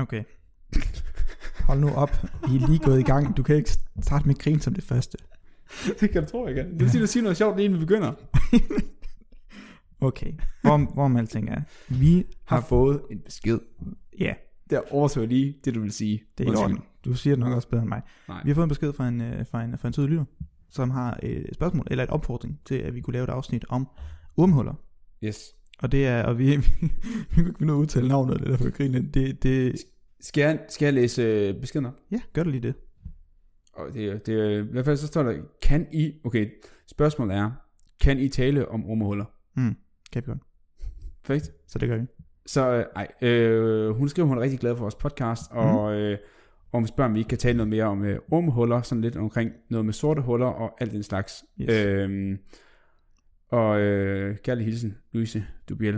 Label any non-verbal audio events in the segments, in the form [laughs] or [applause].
Okay. Hold nu op. I er lige gået i gang. Du kan ikke starte med grin som det første. [laughs] det kan du tro, jeg kan. Det vil sige, at du siger noget sjovt, lige inden vi begynder. [laughs] Okay. Hvor, hvor man alting er. Vi Har har... fået en besked. Ja, Der oversøger lige det, du vil sige. det er i. Du siger det nok også bedre end mig. Nej. Vi har fået en besked fra en, øh, fra en, fra en sød lytter, som har et spørgsmål, eller et opfordring til, at vi kunne lave et afsnit om ormhuller. Yes. Og det er, og vi, [laughs] vi, vi kan ikke finde ud af at udtale navnet, det er derfor jeg griner. Det, det, Skal jeg, skal jeg læse øh, beskeden op? ja, gør det lige det. Og det, er- det, i hvert fald så står der, kan I, okay, spørgsmålet er, kan I tale om ormehuller? Mm, kan vi godt. Perfekt. Så det gør vi. Så øh, ej, øh, hun skriver, hun er rigtig glad for vores podcast, og, øh, og hun spørger, om vi ikke kan tale noget mere om øh, ormehuller, sådan lidt omkring noget med sorte huller og alt den slags. Yes. Øhm, og øh, kærlig hilsen, Louise Dubiel.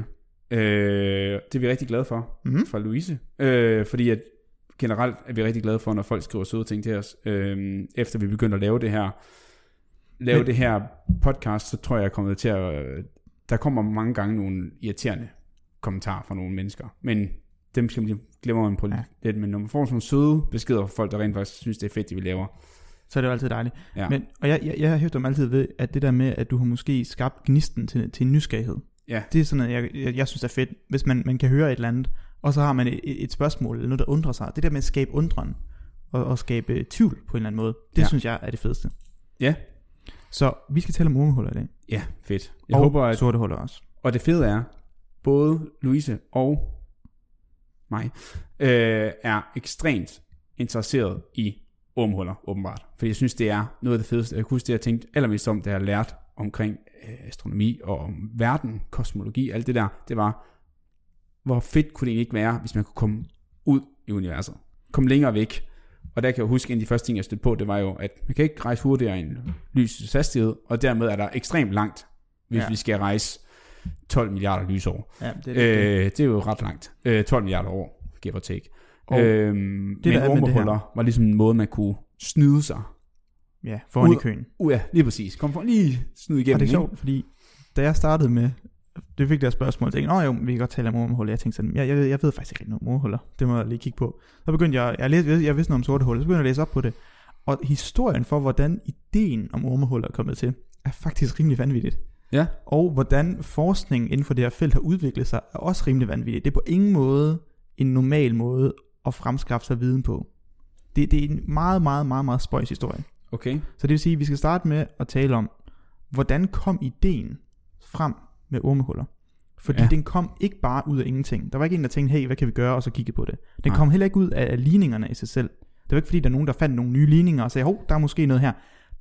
Øh, det er vi rigtig glade for, Mm. fra Louise, øh, fordi at generelt er vi rigtig glade for, når folk skriver søde ting til os, øh, efter vi begynder at lave det her, lave Men- det her podcast, så tror jeg, jeg er kommet til at, øh, der kommer mange gange nogle irriterende kommentarer fra nogle mennesker, men dem glemmer man på ja. lidt, men når man får sådan nogle søde beskeder fra folk, der rent faktisk synes, det er fedt, det vi laver. Så er det jo altid dejligt. Ja. Men, og jeg, jeg, jeg hæfter mig altid ved, at det der med, at du har måske skabt gnisten til, til en nysgerrighed. Ja. Det er sådan noget, jeg, jeg, jeg synes er fedt, hvis man, man kan høre et eller andet, og så har man et, et spørgsmål, eller noget, der undrer sig. Det der med at skabe undren, og, og skabe tvivl på en eller anden måde, det ja. Synes jeg er det fedeste. Ja. Så vi skal tale om ormehuller i dag. Ja, fedt. Jeg og håber, at, sorte huller også. og det fede er, både Louise og mig øh, er ekstremt interesseret i ormhuller, åbenbart. For jeg synes, det er noget af det fedeste. Jeg kunne huske det, jeg tænkte allermest om, da jeg lærte omkring øh, astronomi og om verden, kosmologi, alt det der. Det var, hvor fedt kunne det ikke være, hvis man kunne komme ud i universet. Komme længere væk. Og der kan jeg huske, en af de første ting, jeg stødte på, det var jo, at man kan ikke rejse hurtigere end lysets hastighed, og dermed er der ekstremt langt, hvis ja. vi skal rejse 12 milliarder lysår. Ja, det er det. Øh, det er jo ret langt. Øh, 12 milliarder år, give or take. Og øhm, det, men der er med det ormehuller var ligesom en måde, man kunne snyde sig. ja, foran ud- i køen. Uh, ja, lige præcis. Kom for lige snyde Og igennem. det er sjovt, fordi da jeg startede med, det fik der spørgsmål, jeg tænkte, jo, vi kan godt tale om ormehuller. Jeg tænkte sådan, jeg, jeg, jeg ved faktisk ikke noget om ormehuller. Det må jeg lige kigge på. Så begyndte jeg, jeg, læste, jeg vidste noget om sorte huller, så begyndte jeg at læse op på det. Og historien for, hvordan ideen om ormehuller er kommet til, er faktisk rimelig vanvittigt. Ja. Og hvordan forskningen inden for det her felt har udviklet sig, er også rimelig vanvittigt. Det er på ingen måde en normal måde at fremskaffe sig viden på. Det, det er en meget, meget, meget, meget spøjs historie. Okay. Så det vil sige, at vi skal starte med at tale om, hvordan kom ideen frem med ormehuller? Fordi ja. Den kom ikke bare ud af ingenting. Der var ikke en, der tænkte, hey, hvad kan vi gøre, og så kigge på det. Den Nej. kom heller ikke ud af ligningerne i sig selv. Det var ikke fordi, der er nogen, der fandt nogle nye ligninger og sagde, hov, der er måske noget her.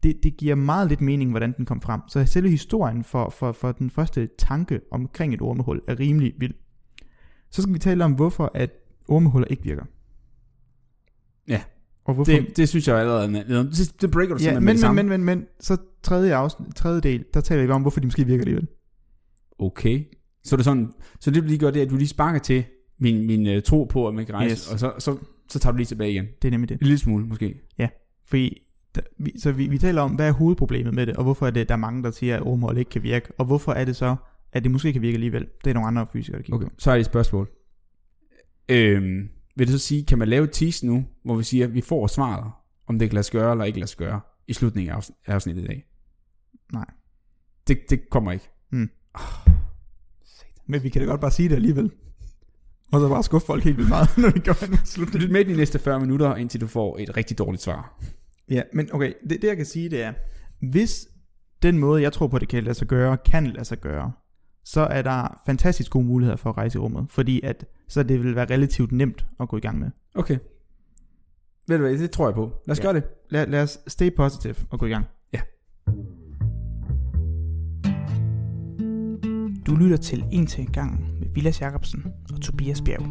Det, det giver meget lidt mening, hvordan den kom frem. Så selve historien for, for, for den første tanke omkring et ormehul er rimelig vild. Så skal vi tale om, hvorfor at ormehuller ikke virker. Ja. Og hvorfor, Det, det synes jeg allerede er det, det breaker du Ja, simpelthen med men, men, men, men, men, så tredje, afsnit, tredje del, der taler vi om, hvorfor de måske virker alligevel. Okay. Så, er det sådan, så det du lige gør, det er, at du lige sparker til min, min uh, tro på, at man kan rejse, Yes. og så, så, så tager du lige tilbage igen. Det er nemlig det. En lille smule, måske. Fordi, der, vi, så vi, vi taler om, hvad er hovedproblemet med det, og hvorfor er det, der er mange, der siger, at ormehold ikke kan virke, og hvorfor er det så, at det måske kan virke alligevel. Det er nogle andre fysikere, der kigger Okay, på. så er det et spørgsmål. Øhm, vil det så sige, kan man lave et tease nu, hvor vi siger, at vi får svaret, om det kan lade sig gøre eller ikke lade sig gøre, i slutningen af afsn- af afsnittet i dag? Nej. Det, det kommer ikke. Men vi kan da godt bare sige det alligevel. Og så bare skuffe folk helt vildt meget, [laughs] når vi gør en slutning. Lyt med de næste 40 minutter, indtil du får et rigtig dårligt svar. Ja, men okay, det, det jeg kan sige, det er, hvis den måde, jeg tror på, det kan lade sig gøre, kan lade sig gøre, så er der fantastisk gode muligheder for at rejse i rummet, fordi at, så det vil være relativt nemt at gå i gang med. Okay. Ved du hvad, det tror jeg på. Lad os Ja. gøre det. Lad, lad os stay positive og gå i gang. Ja. Du lytter til En til en gang med Vilas Jacobsen og Tobias Bjerg.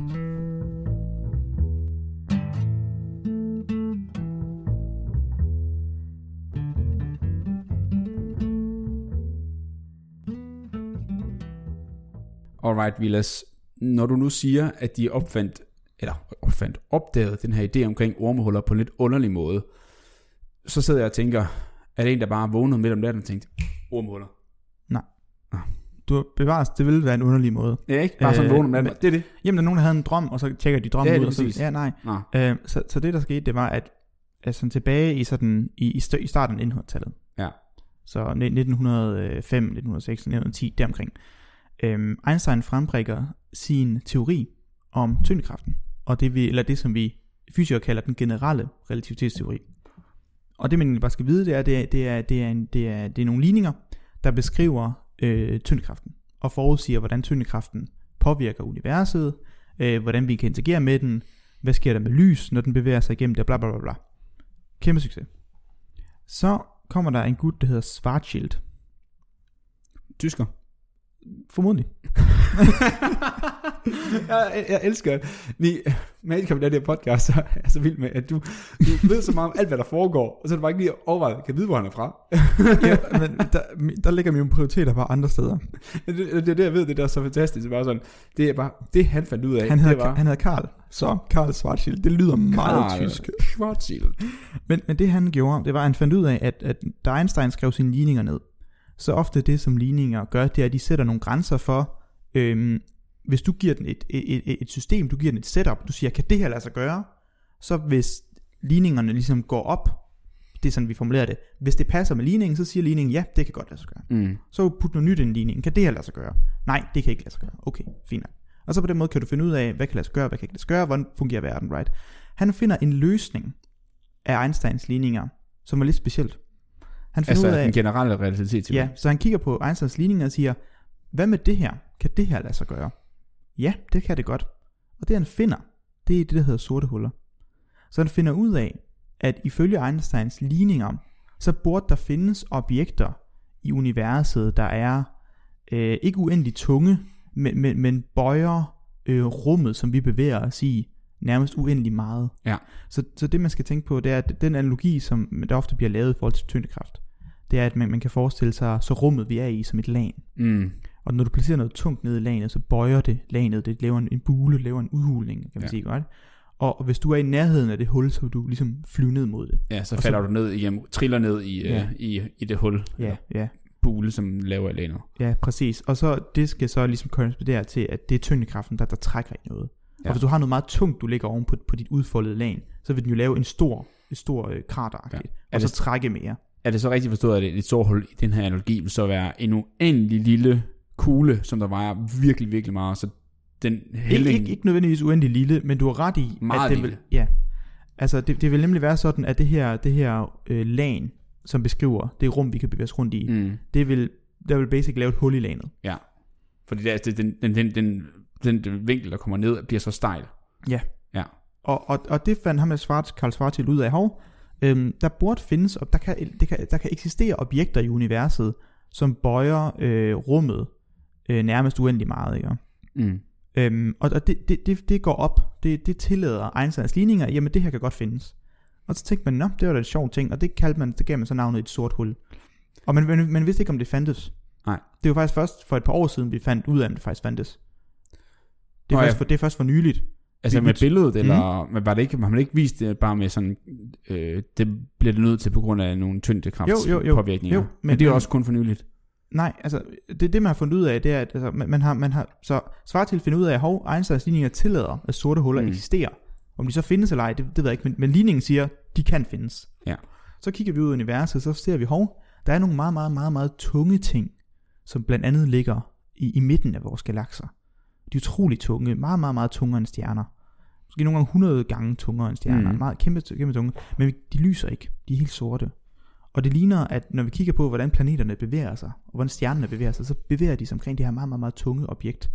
Alright, Vilas. Når du nu siger, at de opfandt, eller opfandt, opdaget den her idé omkring ormehuller på en lidt underlig måde, så sidder jeg og tænker, er det en, der bare vågnede midt om natten og tænkte, ormehuller? du bevares, det ville være en underlig måde. Ja, ikke? Bare sådan Øh, vågen om natten. Det er det. Jamen, der er nogen, der havde en drøm, og så tjekker de drømmen Ja, ud, og så, ja, nej. Nå. Øh, så, så det, der skete, det var, at altså, tilbage i, sådan, i, i, i starten af 1900-tallet, Ja. så 1905, 1906, 1910, deromkring, øhm, Einstein frembrækker sin teori om tyngdekraften, og det, vi, eller det, som vi fysikere kalder den generelle relativitetsteori. Og det, man egentlig bare skal vide, det er, det er, det er, det er, en, det er, det er nogle ligninger, der beskriver øh, tyngdekraften, og forudsiger, hvordan tyngdekraften påvirker universet, øh, hvordan vi kan interagere med den, hvad sker der med lys, når den bevæger sig igennem det, bla bla bla bla. Kæmpe succes. Så kommer der en gut, der hedder Schwarzschild. Tysker. Formodentlig. [laughs] jeg, jeg elsker, vi, med kom den her podcast, så er jeg så vild med, at du, du ved så meget om alt, hvad der foregår, og så er du bare ikke lige overvejet, kan jeg vide, hvor han er fra. [laughs] ja, men der, der ligger mine prioriteter bare andre steder. [laughs] det, det, det, er det, jeg ved, det der er så fantastisk. Det er bare sådan, det er bare, det han fandt ud af, Han det hedder, var han hedder Karl. Så Karl Schwarzschild. Det lyder meget Karl tysk. Schwarzschild. Men, men det han gjorde, det var, at han fandt ud af, at, at Einstein skrev sine ligninger ned, så ofte det, som ligninger gør, det er, at de sætter nogle grænser for, øhm, hvis du giver den et, et, et, et system, du giver den et setup, du siger, kan det her lade sig gøre? Så hvis ligningerne ligesom går op, det er sådan, vi formulerer det, hvis det passer med ligningen, så siger ligningen, ja, det kan godt lade sig gøre. Mm. Så put noget nyt ind i ligningen, kan det her lade sig gøre? Nej, det kan ikke lade sig gøre. Okay, fint nok. Og så på den måde kan du finde ud af, hvad kan lade sig gøre, hvad kan ikke lade sig gøre, hvordan fungerer verden, right? Han finder en løsning af Einsteins ligninger, som var lidt specielt. Han finder Altså ud af, den generelle relativitet. ja, så han kigger på Einsteins ligninger og siger, hvad med det her? Kan det her lade sig gøre? Ja, det kan det godt. Og det han finder, det er det, der hedder sorte huller. Så han finder ud af, at ifølge Einsteins ligninger, så burde der findes objekter i universet, der er øh, ikke uendelig tunge, men, men, men bøjer øh, rummet, som vi bevæger os i, nærmest uendelig meget. Ja. Så, så det man skal tænke på, det er, at den analogi, som der ofte bliver lavet i forhold til tyngdekraft, det er, at man, man kan forestille sig så rummet, vi er i, som et lag. Mm. Og når du placerer noget tungt ned i laget, så bøjer det laget, det laver en, en bule, laver en udhulning, kan man Ja. sige godt. Og hvis du er i nærheden af det hul, så vil du ligesom flyve ned mod det. Ja, så Og falder så- du ned i, triller ned i, Ja. øh, i, i det hul, Ja, ja, bule, som laver læner. ja, præcis. Og så det skal så ligesom korrespondere til, at det er tyngdekraften, der, der trækker i noget. Ja. Og hvis du har noget meget tungt, du lægger oven på, på dit udfoldede lag, så vil den jo lave en stor, en stor øh, krateragtigt, Ja. og så det- trække mere. Er det så rigtigt forstået, at et stort hul i den her analogi vil så være en uendelig lille kugle, som der vejer virkelig, virkelig meget, så den Ikke, hælling... ikke, ikke nødvendigvis uendelig lille, men du har ret i, Meget at det lille. vil, ja. Altså, det, det vil nemlig være sådan, at det her, det her øh, lag, som beskriver det rum, vi kan bevæge os rundt i, mm. Det vil, der vil basic lave et hul i laget. ja. Fordi det, er- det, den, den, den, den, den, vinkel, der kommer ned, bliver så stejl. Ja. Ja. Og, og, og det fandt ham med Karl Schwarzschild ud af, hov, øhm, der burde findes, og der kan, det kan, der kan eksistere objekter i universet, som bøjer øh, rummet øh, nærmest uendelig meget, ikke? Mm. Øhm, og og det, det, det, det går op, det, det tillader Einsteins ligninger, jamen det her kan godt findes. Og så tænkte man, nå, det var da en sjov ting, og det kaldte man, det gav man så navnet et sort hul. Og man, man, man vidste ikke, om det fandtes. Nej. Det var faktisk først for et par år siden, vi fandt ud af, om det faktisk fandtes. Det er, Nå først, for, det er først for nyligt. Altså Vi- med billedet, eller mm. var det ikke, har man ikke vist det bare med sådan, øh, det bliver det nødt til på grund af nogle tyngdekrafts Jo, jo, jo. Jo, men, men- det er også kun for nyligt. Nej, altså, det, det man har fundet ud af, det er, at altså, man, man, har, man har, så Schwarzschild finder ud af, at hov, Einsteins ligninger tillader, at sorte huller mm. eksisterer. Om de så findes eller ej, det, det ved jeg ikke, men, men ligningen siger, de kan findes. Ja. Så kigger vi ud i universet, så ser vi, hov, der er nogle meget, meget, meget, meget tunge ting, som blandt andet ligger i, i midten af vores galakser. De er utrolig tunge, meget, meget, meget tungere end stjerner. Måske nogle gange 100 gange tungere end stjerner, Mm. meget kæmpe, kæmpe tunge, men de lyser ikke, de er helt sorte. Og det ligner, at når vi kigger på, hvordan planeterne bevæger sig, og hvordan stjernerne bevæger sig, så bevæger de sig omkring det her meget, meget, meget tunge objekt.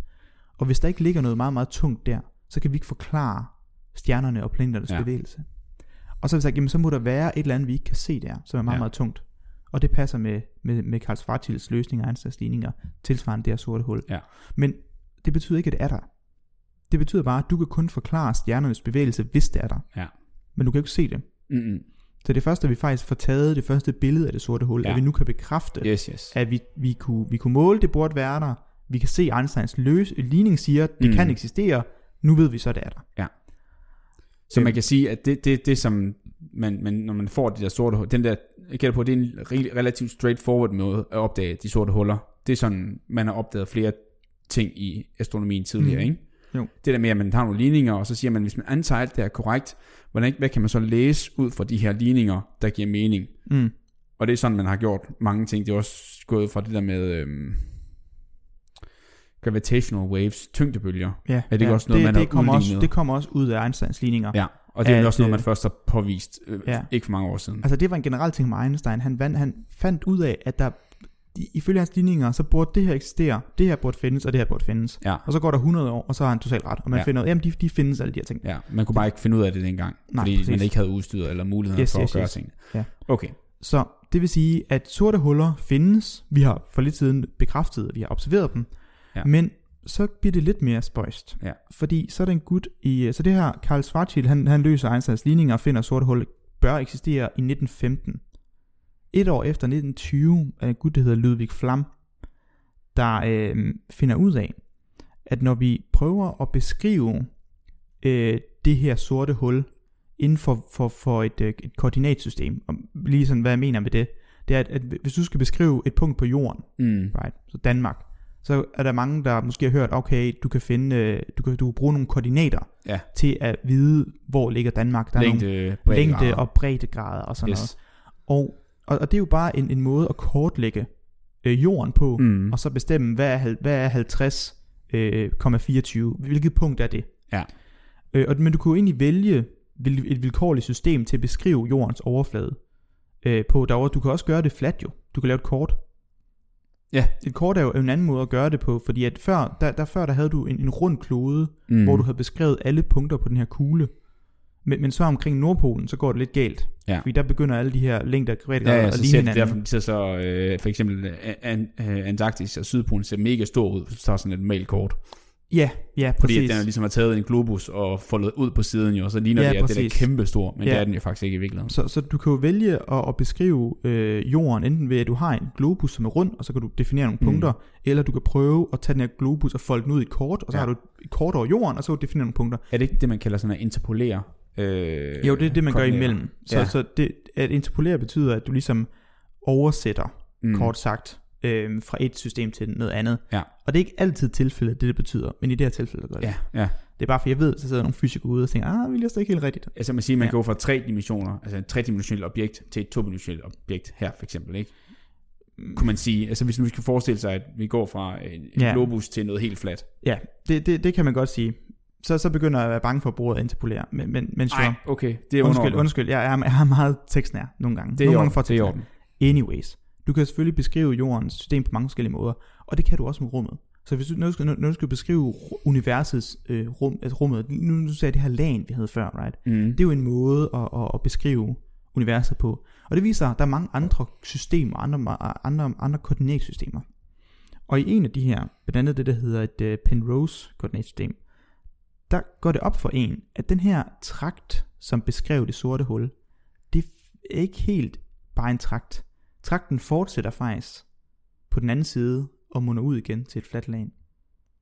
Og hvis der ikke ligger noget meget, meget tungt der, så kan vi ikke forklare stjernerne og planeternes Ja. bevægelse. Og så har vi sagt, jamen så må der være et eller andet, vi ikke kan se der, som er meget, Ja. meget tungt. Og det passer med, med, med Karl Schwarzschilds løsning af ligninger, tilsvarende det her sorte hul. Ja. Men det betyder ikke, at det er der. Det betyder bare, at du kan kun forklare stjernernes bevægelse, hvis det er der. Ja. Men du kan jo ikke se det. Mm-mm. Så det første, vi faktisk får taget det første billede af det sorte hul, Ja. ja. at vi nu kan bekræfte, Yes, yes. at vi, vi, kunne, vi kunne måle, det burde være der. Vi kan se Einsteins løs, ligning siger, det Mm. kan eksistere. Nu ved vi så, det er der. Så Øhm. man kan sige, at det, det, det som man, man, når man får de der sorte huller, den der, jeg gætter på, det er en re- relativt straightforward måde at opdage de sorte huller. Det er sådan, man har opdaget flere ting i astronomien tidligere, Mhm. ikke? Jo. Det der med, at man tager nogle ligninger, og så siger man, hvis man antager alt det er korrekt, hvordan, hvad kan man så læse ud fra de her ligninger, der giver mening? Mm. Og det er sådan, man har gjort mange ting. Det er også gået fra det der med øhm, gravitational waves, tyngdebølger. Ja, Er det ja. også noget, det, man det har kommer også? Det kommer også ud af Einsteins ligninger. Ja, og det er At, også noget, man øh, først har påvist, øh, ja. ikke for mange år siden. Altså det var en generel ting med Einstein. Han, vandt, han fandt ud af, at der ifølge hans ligninger, så burde det her eksistere, det her burde findes, og det her burde findes. Ja, Og så går der 100 år, og så har han totalt ret. Og man Ja. finder ud af, jamen de, de findes alle de her ting. ja, man kunne bare ikke finde ud af det dengang, Nej, fordi præcis. man ikke havde udstyret eller muligheden Yes, for yes, at gøre yes. tingene. Ja. Okay, Så det vil sige, at sorte huller findes. Vi har for lidt siden bekræftet, at vi har observeret dem. Ja. Men så bliver det lidt mere spøjst. Ja. Fordi så er der en gut i... Så det her, Karl Schwarzschild, han, han løser Einsteins ligninger og finder, at sorte huller bør eksistere i 1915. Et år efter 1920 er en gut, der hedder Ludwig Flam, der øh, finder ud af, at når vi prøver at beskrive øh, det her sorte hul inden for, for, for et, øh, et koordinatsystem, og lige sådan, hvad jeg mener med det, det er, at, at hvis du skal beskrive et punkt på jorden, mm. right, så Danmark, så er der mange, der måske har hørt, okay, du kan finde, øh, du kan, du kan bruge nogle koordinater ja, til at vide, hvor ligger Danmark. Der er nogle længde, længde breddegrader. og breddegrader og sådan yes. noget. Og, og, og det er jo bare en, en måde at kortlægge øh, jorden på, Mm. og så bestemme, hvad er, hvad er 50, øh, 24, hvilket punkt er det? Ja. Øh, og, men du kunne jo egentlig vælge vil- et vilkårligt system til at beskrive jordens overflade øh, på. Derovre, du kan også gøre det fladt jo. Du kan lave et kort. Ja. Et kort er jo en anden måde at gøre det på, fordi at før, der, der, før der havde du en, en rund klode, mm. hvor du havde beskrevet alle punkter på den her kugle. Men, men så omkring Nordpolen, så går det lidt galt. Ja. Fordi der begynder alle de her længder Ja, ja, at så ligne ser det hinanden. derfor, så, så øh, for eksempel øh, an, øh, Antarktis og Sydpolen ser mega stor ud, du tager sådan et mailkort. Ja, ja, Fordi præcis. at den ligesom har taget en globus og foldet ud på siden jo, og så ligner Ja, det, at det er præcis. kæmpe stor, men Ja. det er den jo faktisk ikke i virkeligheden. Så, så du kan jo vælge at, at beskrive øh, jorden, enten ved at du har en globus, som er rund, og så kan du definere nogle Mm. punkter, eller du kan prøve at tage den her globus og folde den ud i et kort, og så ja. har du et kort over jorden, og så kan du definere nogle punkter. Er det ikke det, man kalder sådan at interpolere? Øh, Jo, det er det, man gør koordinater? imellem. Så, Ja. så det, at interpolere betyder, at du ligesom oversætter, Mm. kort sagt, øh, fra et system til noget andet. Ja. Og det er ikke altid tilfældet, det det betyder, men i det her tilfælde gør det. Ja, ja. Det er bare for, jeg ved, så sidder nogle fysikere ude og tænker, ah, vi læser ikke helt rigtigt. Altså man siger, man Ja. går fra tre dimensioner, altså et tredimensionelt objekt til et todimensionelt objekt her for eksempel, ikke? Kunne man sige, altså hvis nu vi skal forestille sig, at vi går fra en, en Ja. globus til noget helt fladt. Ja, det, det, det kan man godt sige. Så, så begynder jeg at være bange for at bruge ordet interpolere. Men, men, men sure. Nej, okay, det er undskyld, undskyld. Jeg er, jeg er meget tekstnær nogle gange. Det er nogle gange for det er orden. Anyways, du kan selvfølgelig beskrive jordens system på mange forskellige måder, og det kan du også med rummet. Så hvis du, når, du skal, når du skal beskrive universets øh, rum, altså rummet, nu, nu sagde jeg det her lag, vi havde før, right? Mm. Det er jo en måde at, at, at beskrive universet på. Og det viser at der er mange andre systemer, andre, andre, andre koordinatsystemer. Og i en af de her, blandt andet det, der hedder et uh, Penrose koordinatsystem, der går det op for en, at den her trakt, som beskrev det sorte hul, det er ikke helt bare en trakt. Trakten fortsætter faktisk på den anden side og munder ud igen til et fladt lag.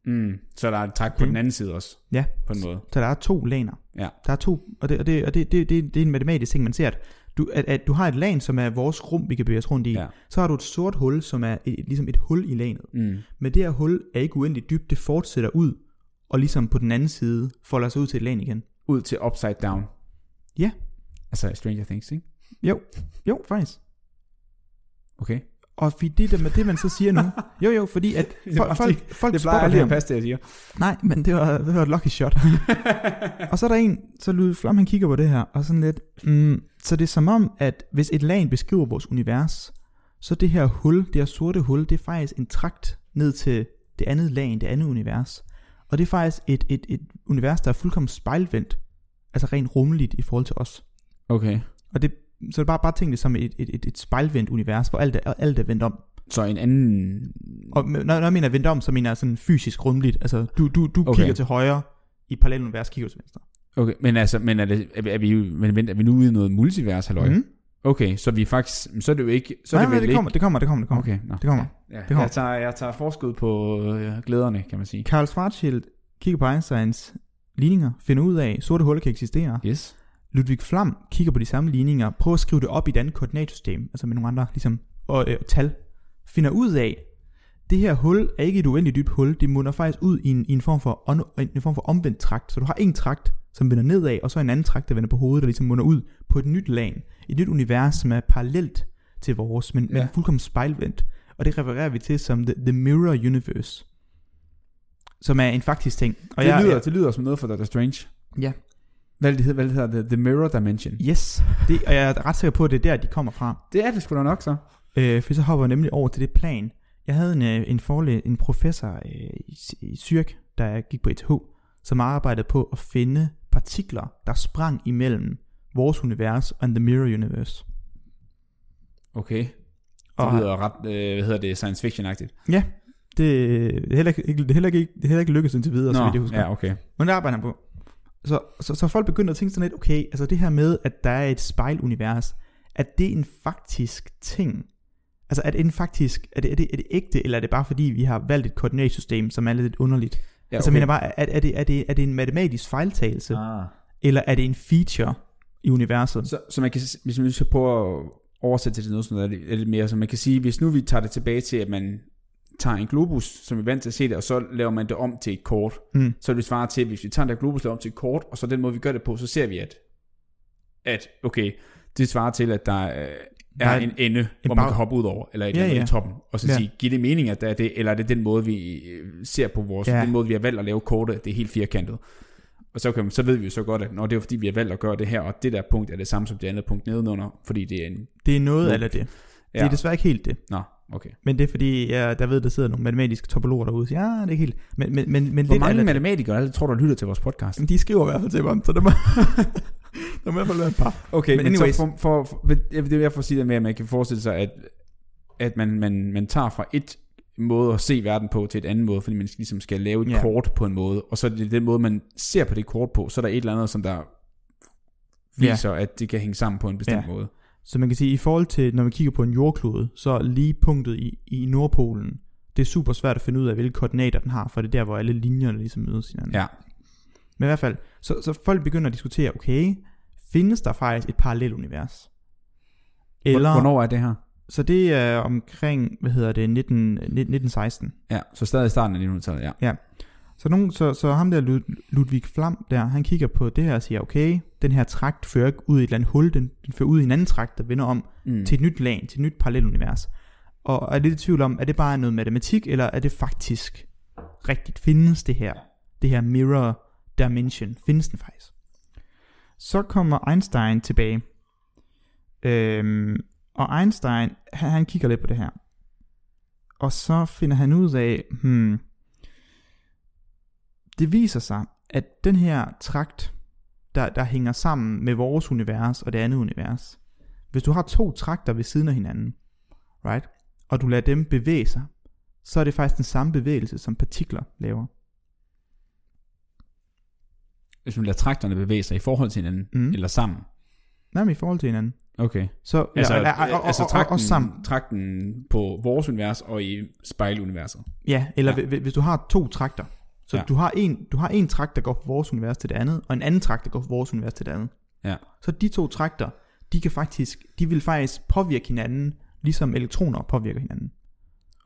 Mm. Så der er et træk på Okay. den anden side også, Ja, på en måde. så der er to laner. Ja. Der er to, og det, og det, og det, det, det, det er en matematisk ting, man ser, at du, at, at du har et lag, som er vores rum, vi kan bevæge os rundt i. Ja. Så har du et sort hul, som er et, ligesom et hul i laget. Mm. Men det her hul er ikke uendeligt dybt, det fortsætter ud, og ligesom på den anden side folder sig ud til et lag igen. Ud til upside down. Ja. Altså Stranger Things, ikke? Jo, jo, faktisk. Okay. Og fordi det, der, med det man så siger nu, jo jo, fordi at [laughs] folk, folk, folk Det plejer aldrig at passe, det jeg siger. Nej, men det var, det var et lucky shot. [laughs] og så er der en, så Louis Flam han kigger på det her, og sådan lidt, mm, så det er som om, at hvis et lag beskriver vores univers, så det her hul, det her sorte hul, det er faktisk en trakt ned til det andet lag, det andet univers. Og det er faktisk et, et, et univers, der er fuldkommen spejlvendt, altså rent rummeligt i forhold til os. Okay. Og det, så er det bare, bare tænk det som et, et, et, et spejlvendt univers, hvor alt er, alt er vendt om. Så en anden... Og når, når jeg mener vendt om, så mener jeg sådan fysisk rumligt. Altså, du, du, du Okay. kigger til højre, i parallelunivers kigger til venstre. Okay, men altså, men er, det, er, vi- er, vi, men vent, er vi nu ude i noget multivers, halløj? Mm. Okay, så vi er faktisk, så er det jo ikke, så er Nej, det nej, det kommer, ikke... det kommer, det kommer, det kommer. Okay, nå. Det kommer. Ja, kommer. Jeg, tager, jeg tager forskud på øh, glæderne, kan man sige. Karl Schwarzschild kigger på Einsteins ligninger, finder ud af, at sorte huller kan eksistere. Yes. Ludwig Flam kigger på de samme ligninger, prøver at skrive det op i et andet koordinatsystem, altså med nogle andre ligesom, og, øh, tal, finder ud af, det her hul er ikke et uendeligt dybt hul, det munder faktisk ud i en, i en, form, for on, en form for omvendt trakt. Så du har en trakt, som vender nedad, og så en anden trakt, der vender på hovedet, der ligesom munder ud på et nyt lag. Et nyt univers, som er parallelt til vores, men, ja. men fuldkommen spejlvendt. Og det refererer vi til som The, the Mirror Universe. Som er en faktisk ting. Og det, jeg, lyder, jeg, det lyder som noget for Doctor Strange. Ja. Hvad det hedder, hvad det hedder The, the Mirror Dimension. Yes, det, og jeg er ret sikker på, at det er der, de kommer fra. Det er det sgu da nok så. Øh, for så hopper jeg nemlig over til det plan. Jeg havde en, øh, en, forlæ- en professor øh, i, i Zürich, der gik på ETH, som arbejdede på at finde partikler, der sprang imellem vores univers og The Mirror Universe. Okay. Det Og- lyder ret, øh, hvad hedder det, science fiction-agtigt. Ja, det, er heller ikke, det, er heller ikke, det er heller ikke lykkedes indtil videre, så vidt jeg husker. ja, okay. Men det arbejder han på. Så, så, så folk begynder at tænke sådan lidt, okay, altså det her med, at der er et spejlunivers, at det er en faktisk ting. Altså er det en faktisk, er det, er, det, er det ægte, eller er det bare fordi, vi har valgt et koordinatsystem, som er lidt underligt? Ja, Altså jeg mener bare, er, er, det, er, det, er det en matematisk fejltagelse, Ah. eller er det en feature i universet? Så, så man kan, hvis man skal prøve at oversætte det til noget, sådan noget, er lidt, er mere, så man kan sige, hvis nu vi tager det tilbage til, at man tager en globus, som vi er vant til at se det, og så laver man det om til et kort, Mm. så vil det svare til, hvis vi tager den der globus, laver om til et kort, og så den måde, vi gør det på, så ser vi, at, at okay, det svarer til, at der Der er en ende, en hvor bag- man kan hoppe ud over, eller et Ja, ja, eller andet ja. i toppen, og så Ja. sige, giver det mening, at der er det, eller er det den måde, vi øh, ser på vores, Ja. den måde, vi har valgt at lave kortet, det er helt firkantet. Og så, kan så ved vi jo så godt, at når det er fordi, vi har valgt at gøre det her, og det der punkt er det samme som det andet punkt nedenunder, fordi det er en... Det er noget af det. Det Ja, er desværre ikke helt det. Nå, okay. Men det er fordi, jeg, der ved, der sidder nogle matematiske topologer derude, og siger, ja, det er ikke helt. Men, men, men, men Hvor mange det- matematikere er det, tror du, der lytter til vores podcast? De skriver i hvert fald til mig, så der må, [laughs] der må i hvert fald være et par. Okay, Men anyways. så for, for, for, det er jeg får sige det med, at man kan forestille sig, at, at man, man, man tager fra et måde at se verden på til et andet måde, fordi man ligesom skal lave et Ja. kort på en måde, og så er det den måde, man ser på det kort på, så er der et eller andet, som der viser, yeah. at det kan hænge sammen på en bestemt Ja. måde. Så man kan sige, i forhold til, når vi kigger på en jordklode, så lige punktet i, i Nordpolen, det er super svært at finde ud af, hvilke koordinater den har, for det er der, hvor alle linjerne ligesom mødes hinanden. Ja, Men i hvert fald, så, så folk begynder at diskutere, okay, findes der faktisk et parallelt univers? Eller, Hvornår er det her? Så det er omkring, hvad hedder det, 19, 1916. Ja, så stadig i starten af 1900-tallet, ja. Så, nogen, så, så ham der Lud, Ludvig Flam der, han kigger på det her og siger, okay, den her trakt fører ikke ud i et eller andet hul, den, den fører ud i en anden trakt, der vender om Mm. til et nyt lag, til et nyt parallelunivers. Og er lidt i tvivl om, er det bare noget matematik, eller er det faktisk rigtigt? Findes det her? Det her mirror dimension, findes den faktisk? Så kommer Einstein tilbage. Øhm, og Einstein, han, han kigger lidt på det her. Og så finder han ud af, hmm, det viser sig, at den her trakt, der, der hænger sammen med vores univers og det andet univers, hvis du har to trakter ved siden af hinanden, right, og du lader dem bevæge sig, så er det faktisk den samme bevægelse, som partikler laver. Hvis man lader trakterne bevæge sig i forhold til hinanden, Mm. eller sammen. Nej, men i forhold til hinanden. Okay. Så, Altså, ja, og, og, altså og, og, trakten, og sammen. trakten på vores univers og i spejluniverset. Ja, eller Ja. Hvis du har to trakter. Så Ja. ja. du, har en, du har en trakt, der går fra vores univers til det andet, og en anden trakt, der går fra vores univers til det andet. Ja. Så de to trakter, de kan faktisk, de vil faktisk påvirke hinanden, ligesom elektroner påvirker hinanden.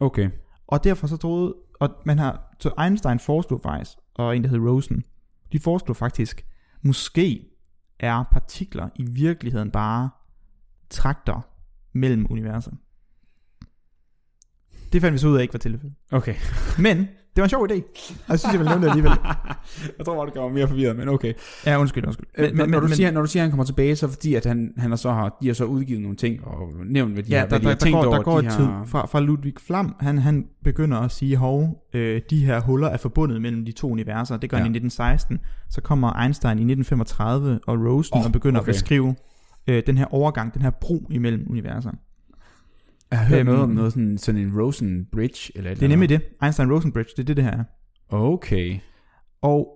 Okay. Og derfor så troede, og man har, så Einstein foreslog faktisk, og en der hed Rosen, de foreslog faktisk, måske er partikler i virkeligheden bare trakter mellem universer. Det fandt vi så ud af ikke var tilfældet. Okay. Men, var en sjov idé. Og jeg synes, jeg vil nævne det alligevel. [laughs] jeg tror bare, det gør mig mere forvirret, men okay. Ja, undskyld, undskyld. Men, men, når, du siger, når du siger, at han kommer tilbage, så er det fordi, at han, han har så har, de har så udgivet nogle ting og nævnt, hvad de ja, har, der, hvad de der, har der, tænkt går, over. der går de et har, tid fra, fra Ludwig Flam, han, han begynder at sige, hov, øh, de her huller er forbundet mellem de to universer. Det gør ja. han i 1916. Så kommer Einstein i 1935 og Rosen oh, og begynder okay. at beskrive øh, den her overgang, den her bro imellem universer. Jeg har hørt Øhm, noget om noget sådan, sådan en Rosen Bridge, eller et Det er nemlig det. Einstein-Rosen Bridge, det er det, det her er. Okay. Og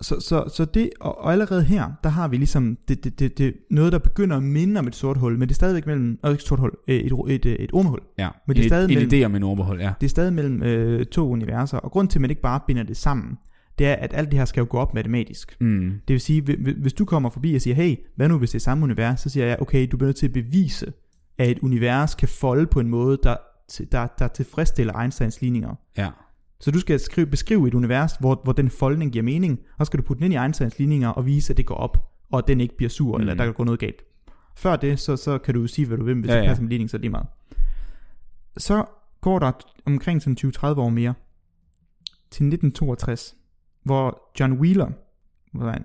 så, så, så det, og, og allerede her, der har vi ligesom det, det, det, det, noget, der begynder at minde om et sort hul, men det er stadigvæk mellem, øh, ikke et sort hul, øh, et, et, et, et ormehul. Ja, Men det er en, stadig en mellem- idé om en overbehold, ja. Det er stadig mellem øh, to universer, og grund til, at man ikke bare binder det sammen, det er, at alt det her skal jo gå op matematisk. Mm. Det vil sige, hvi- hvi- hvis du kommer forbi og siger, hey, hvad nu hvis det er samme univers, så siger jeg, okay, du bliver nødt til at bevise, at et univers kan folde på en måde, der der, der tilfredsstiller Einsteins ligninger. Ja. Så du skal skrive, beskrive et univers, hvor, hvor den foldning giver mening, og så skal du putte den ind i Einsteins ligninger og vise, at det går op, og at den ikke bliver sur, mm. eller der kan gå noget galt. Før det, så, så kan du sige, hvad du vil, hvis Ja, ja, det passer med ligningen, så er det lige meget. Så går der omkring sådan 20-30 år mere, til 1962, hvor John Wheeler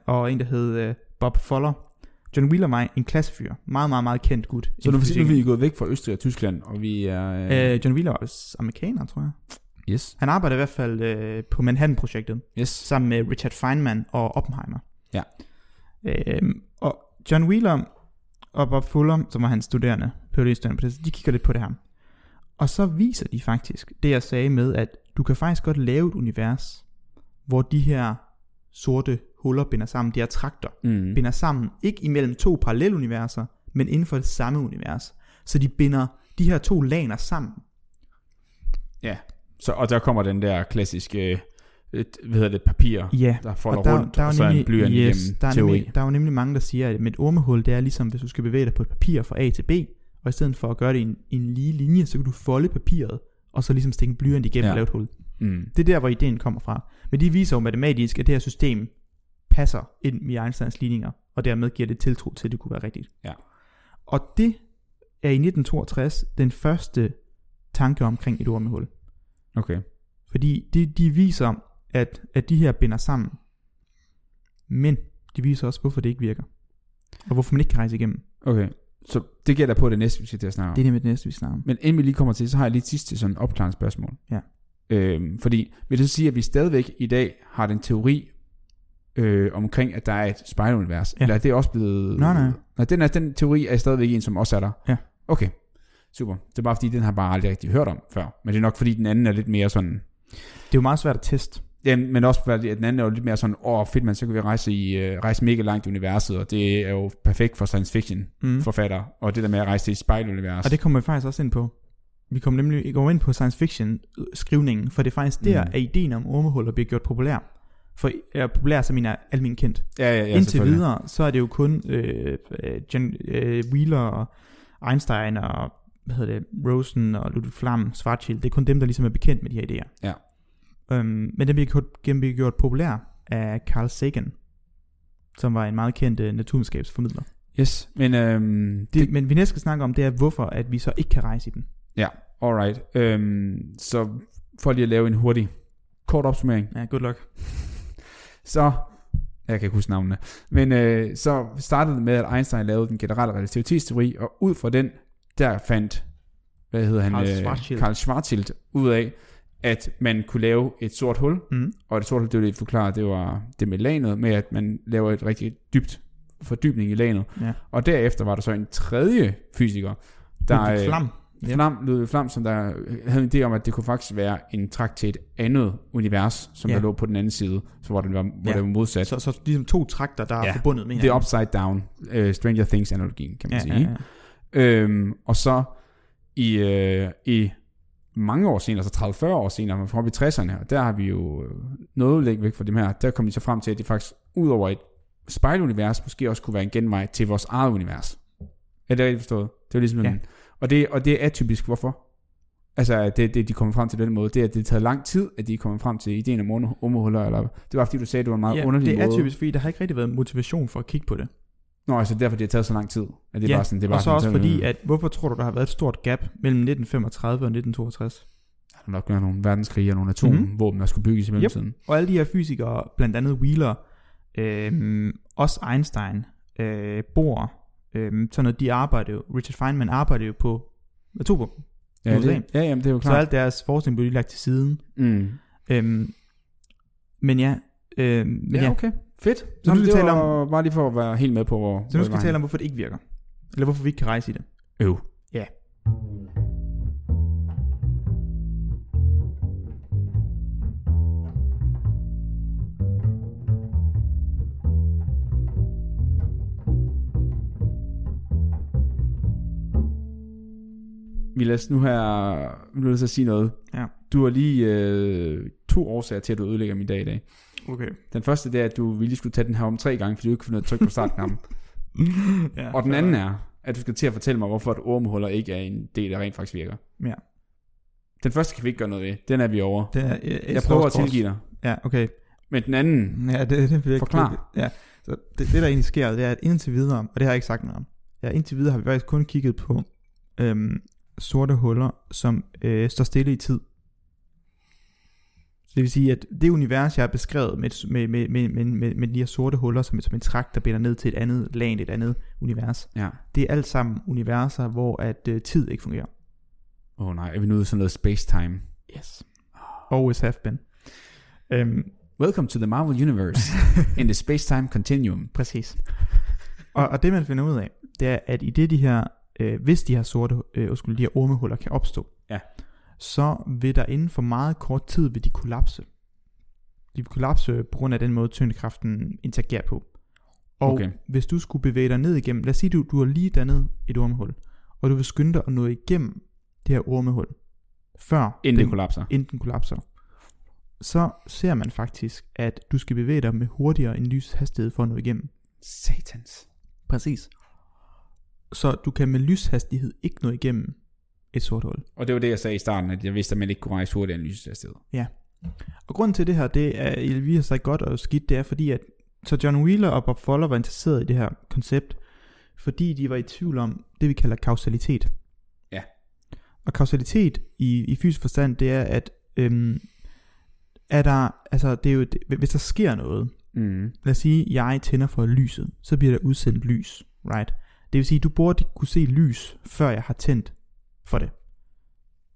og en, der hed øh, Bob Fuller. John Wheeler var en klassefyr. Meget, meget, meget kendt gut. Så for nu er fysikken. vi gået væk fra Østrig og Tyskland, og vi er... Øh, Øh, John Wheeler var vist amerikaner, tror jeg. yes. Han arbejdede i hvert fald øh, på Manhattan-projektet. Yes. sammen med Richard Feynman og Oppenheimer. Ja. Øhm, og John Wheeler og Bob Fuller, som var hans studerende, phd-studerende på det, de kigger lidt på det her. Og så viser de faktisk det, jeg sagde med, at du kan faktisk godt lave et univers, hvor de her sorte huller binder sammen, de her trakter, Mm. binder sammen, ikke imellem to paralleluniverser, men inden for det samme univers. Så de binder de her to laner sammen. Ja. Så, og der kommer den der klassiske, et, hvad hedder det, papir, Ja, der folder og der, rundt, der er og så er en nemlig, blyant yes, igennem der er, teori. nemlig, der er jo nemlig mange, der siger, at med et ormehul, det er ligesom, hvis du skal bevæge dig på et papir fra A til B, og i stedet for at gøre det i en, en lige linje, så kan du folde papiret, og så ligesom stikke en blyant igennem ja. og lave et hul. Mm. Det er der, hvor ideen kommer fra. Men de viser jo matematisk, at det her system passer ind i Einsteins ligninger, og dermed giver det tiltro til, at det kunne være rigtigt. Ja. Og det er i 1962 den første tanke omkring et ormehul. Okay. Fordi de, de viser, at, at de her binder sammen. Men de viser også, hvorfor det ikke virker. Og hvorfor man ikke kan rejse igennem. Okay. Så det gælder på det næste, vi skal til at snakke om. Det er nemlig det næste, vi snakker om. Men inden vi lige kommer til, så har jeg lige sidste sådan opklarende spørgsmål. Ja. Øhm, fordi vil det sige, at vi stadigvæk i dag har den teori øh, omkring, at der er et spejlunivers? Ja. Eller er det også blevet... Nej, nej. nej den, er, den teori er stadigvæk en, som også er der? Ja. Okay. Super. Det er bare fordi, den har bare aldrig rigtig hørt om før. Men det er nok fordi, den anden er lidt mere sådan... Det er jo meget svært at teste. Ja, men også fordi, at den anden er jo lidt mere sådan, åh fedt man, så kan vi rejse, i, øh, rejse mega langt i universet, og det er jo perfekt for science fiction Mm. forfatter, og det der med at rejse til et spejlunivers. Og det kommer vi faktisk også ind på. Vi kommer nemlig vi går ind på science fiction skrivningen, for det er faktisk der, Mm. at ideen om ormehuller bliver gjort populær. For er populær, som er almen kendt. ja, ja, ja, Indtil videre, så er det jo kun øh, øh, John, øh, Wheeler og Einstein og hvad hedder det, Rosen og Ludwig Flam, Schwarzschild. Det er kun dem, der ligesom er bekendt med de her idéer. Ja. Øhm, men den bliver gjort, den bliver gjort populær af Carl Sagan, som var en meget kendt øh, naturvidenskabsformidler. Yes, men øhm, Det, det, men vi næste skal snakke om, det er, hvorfor at vi så ikke kan rejse i den. Ja, alright. Øhm, så for lige at lave en hurtig, kort opsummering. Ja, good luck. Så, jeg kan ikke huske navnene, men øh, så startede det med, at Einstein lavede den generelle relativitetsteori, og ud fra den, der fandt, hvad hedder han? Carl øh, Schwarzschild. Carl Schwarzschild ud af, at man kunne lave et sort hul, Mm. og et sort hul, det var det, forklaret, det var det med lanet, med at man laver et rigtig dybt fordybning i lanet. Ja. Og derefter var der så en tredje fysiker, der, Ludwig øh, Flam. Ja. Flam, Ludvig Flam, som der havde en idé om, at det kunne faktisk være en trakt til et andet univers, som Ja. der lå på den anden side, så hvor den var, hvor Ja. det var modsat. Så, så ligesom to trakter, der er Ja. forbundet med det er hinanden. upside down, uh, Stranger Things analogien, kan man ja, sige. ja, ja. Øhm, og så i, øh, i mange år senere, altså 30-40 år senere, fra op i 60'erne, og der har vi jo øh, noget længere væk fra dem her, der kom de så frem til, at det faktisk ud over et spejlunivers, måske også kunne være en genvej til vores eget univers. Er det rigtigt forstået? Det var ligesom Ja. en, og, det, og det er atypisk. Hvorfor? Altså, det, det, de kommer frem til den måde, det er, at det har taget lang tid, at de er kommet frem til ideen om ummerhuller, eller det var fordi, du sagde, at det var en meget ja, underlig det er måde. typisk, fordi der har ikke rigtig været motivation for at kigge på det. Nå, altså derfor, det har taget så lang tid. At det er ja, bare sådan, det er bare og så også sådan, fordi, at hvorfor tror du, der har været et stort gap mellem 1935 og 1962? Der har nok været nogle verdenskrige og nogle atomvåben, der skulle bygges i mellemtiden. Og alle de her fysikere, blandt andet Wheeler, øh, også Einstein, øh, Bohr, øh, sådan noget, de arbejder jo, Richard Feynman arbejder jo på atombomben. Ja, det, ja, jamen, det er jo Så klart. alt deres forskning blev lagt til siden. Mm. Øhm, men ja, øh, men ja, Ja, okay. Fedt. Så nu nu skal det tale var bare lige for at være helt med på, hvor så nu skal vi tale om, hvorfor det ikke virker. Eller hvorfor vi ikke kan rejse i det. Øv. Ja. Milas, nu har jeg nu nødt til at sige noget. Ja. Du har lige øh, to årsager til, at du ødelægger min dag i dag. Okay. Den første, det er, at du ville skulle tage den her om tre gange, fordi du ikke kunne finde at trykke på startknappen. [laughs] ja, og den anden er, at du skal til at fortælle mig, hvorfor et ormehuller ikke er en del, der rent faktisk virker. Ja. Den første kan vi ikke gøre noget ved. Den er vi over. Det er, jeg, jeg, Jeg prøver at tilgive dig. Ja, okay. Men den anden, Ja, det, det jeg Forklar. Ja, så det, det, der egentlig sker, det er, at indtil videre, og det har jeg ikke sagt noget om, ja, indtil videre har vi faktisk kun kigget på øhm, sorte huller, som øh, står stille i tid. Så det vil sige, at det univers, jeg har beskrevet med, med, med, med, med, med, med de her sorte huller, som, som en træk, der binder ned til et andet lag, et andet univers, ja. det er alt sammen universer, hvor at øh, tid ikke fungerer. Åh oh, nej, er vi nået sådan noget space-time? Yes. Always have been. Øhm, Welcome to the Marvel Universe [laughs] in the space-time continuum. Præcis. og, og det man finder ud af, det er, at i det de her, øh, hvis de her sorte, øh, undskyld, de her ormehuller kan opstå, Ja. så vil der inden for meget kort tid, vil de kollapse. De vil kollapse på grund af den måde, tyngdekraften interagerer på. Og Okay. hvis du skulle bevæge dig ned igennem, lad os sige, du, du har lige dannet et ormehul, og du vil skynde dig at nå igennem det her ormehul, før Inden det den, kollapser. inden den kollapser, så ser man faktisk, at du skal bevæge dig med hurtigere end lys hastighed for at nå igennem. Satans. Præcis. Så du kan med lyshastighed ikke nå igennem et sort hul. Og det var det, jeg sagde i starten, at jeg vidste, at man ikke kunne rejse hurtigere end lyshastighed. Og grunden til det her, det er, vi har sagt godt og skidt, det er fordi, at så John Wheeler og Bob Fuller var interesseret i det her koncept, fordi de var i tvivl om det, vi kalder kausalitet. Ja. Og kausalitet i, i fysisk forstand, det er, at øhm, er der, altså det er jo, det, hvis der sker noget, Mm. lad os sige, jeg tænder for lyset, så bliver der udsendt lys, right? Det vil sige, du burde kunne se lys, før jeg har tændt for det.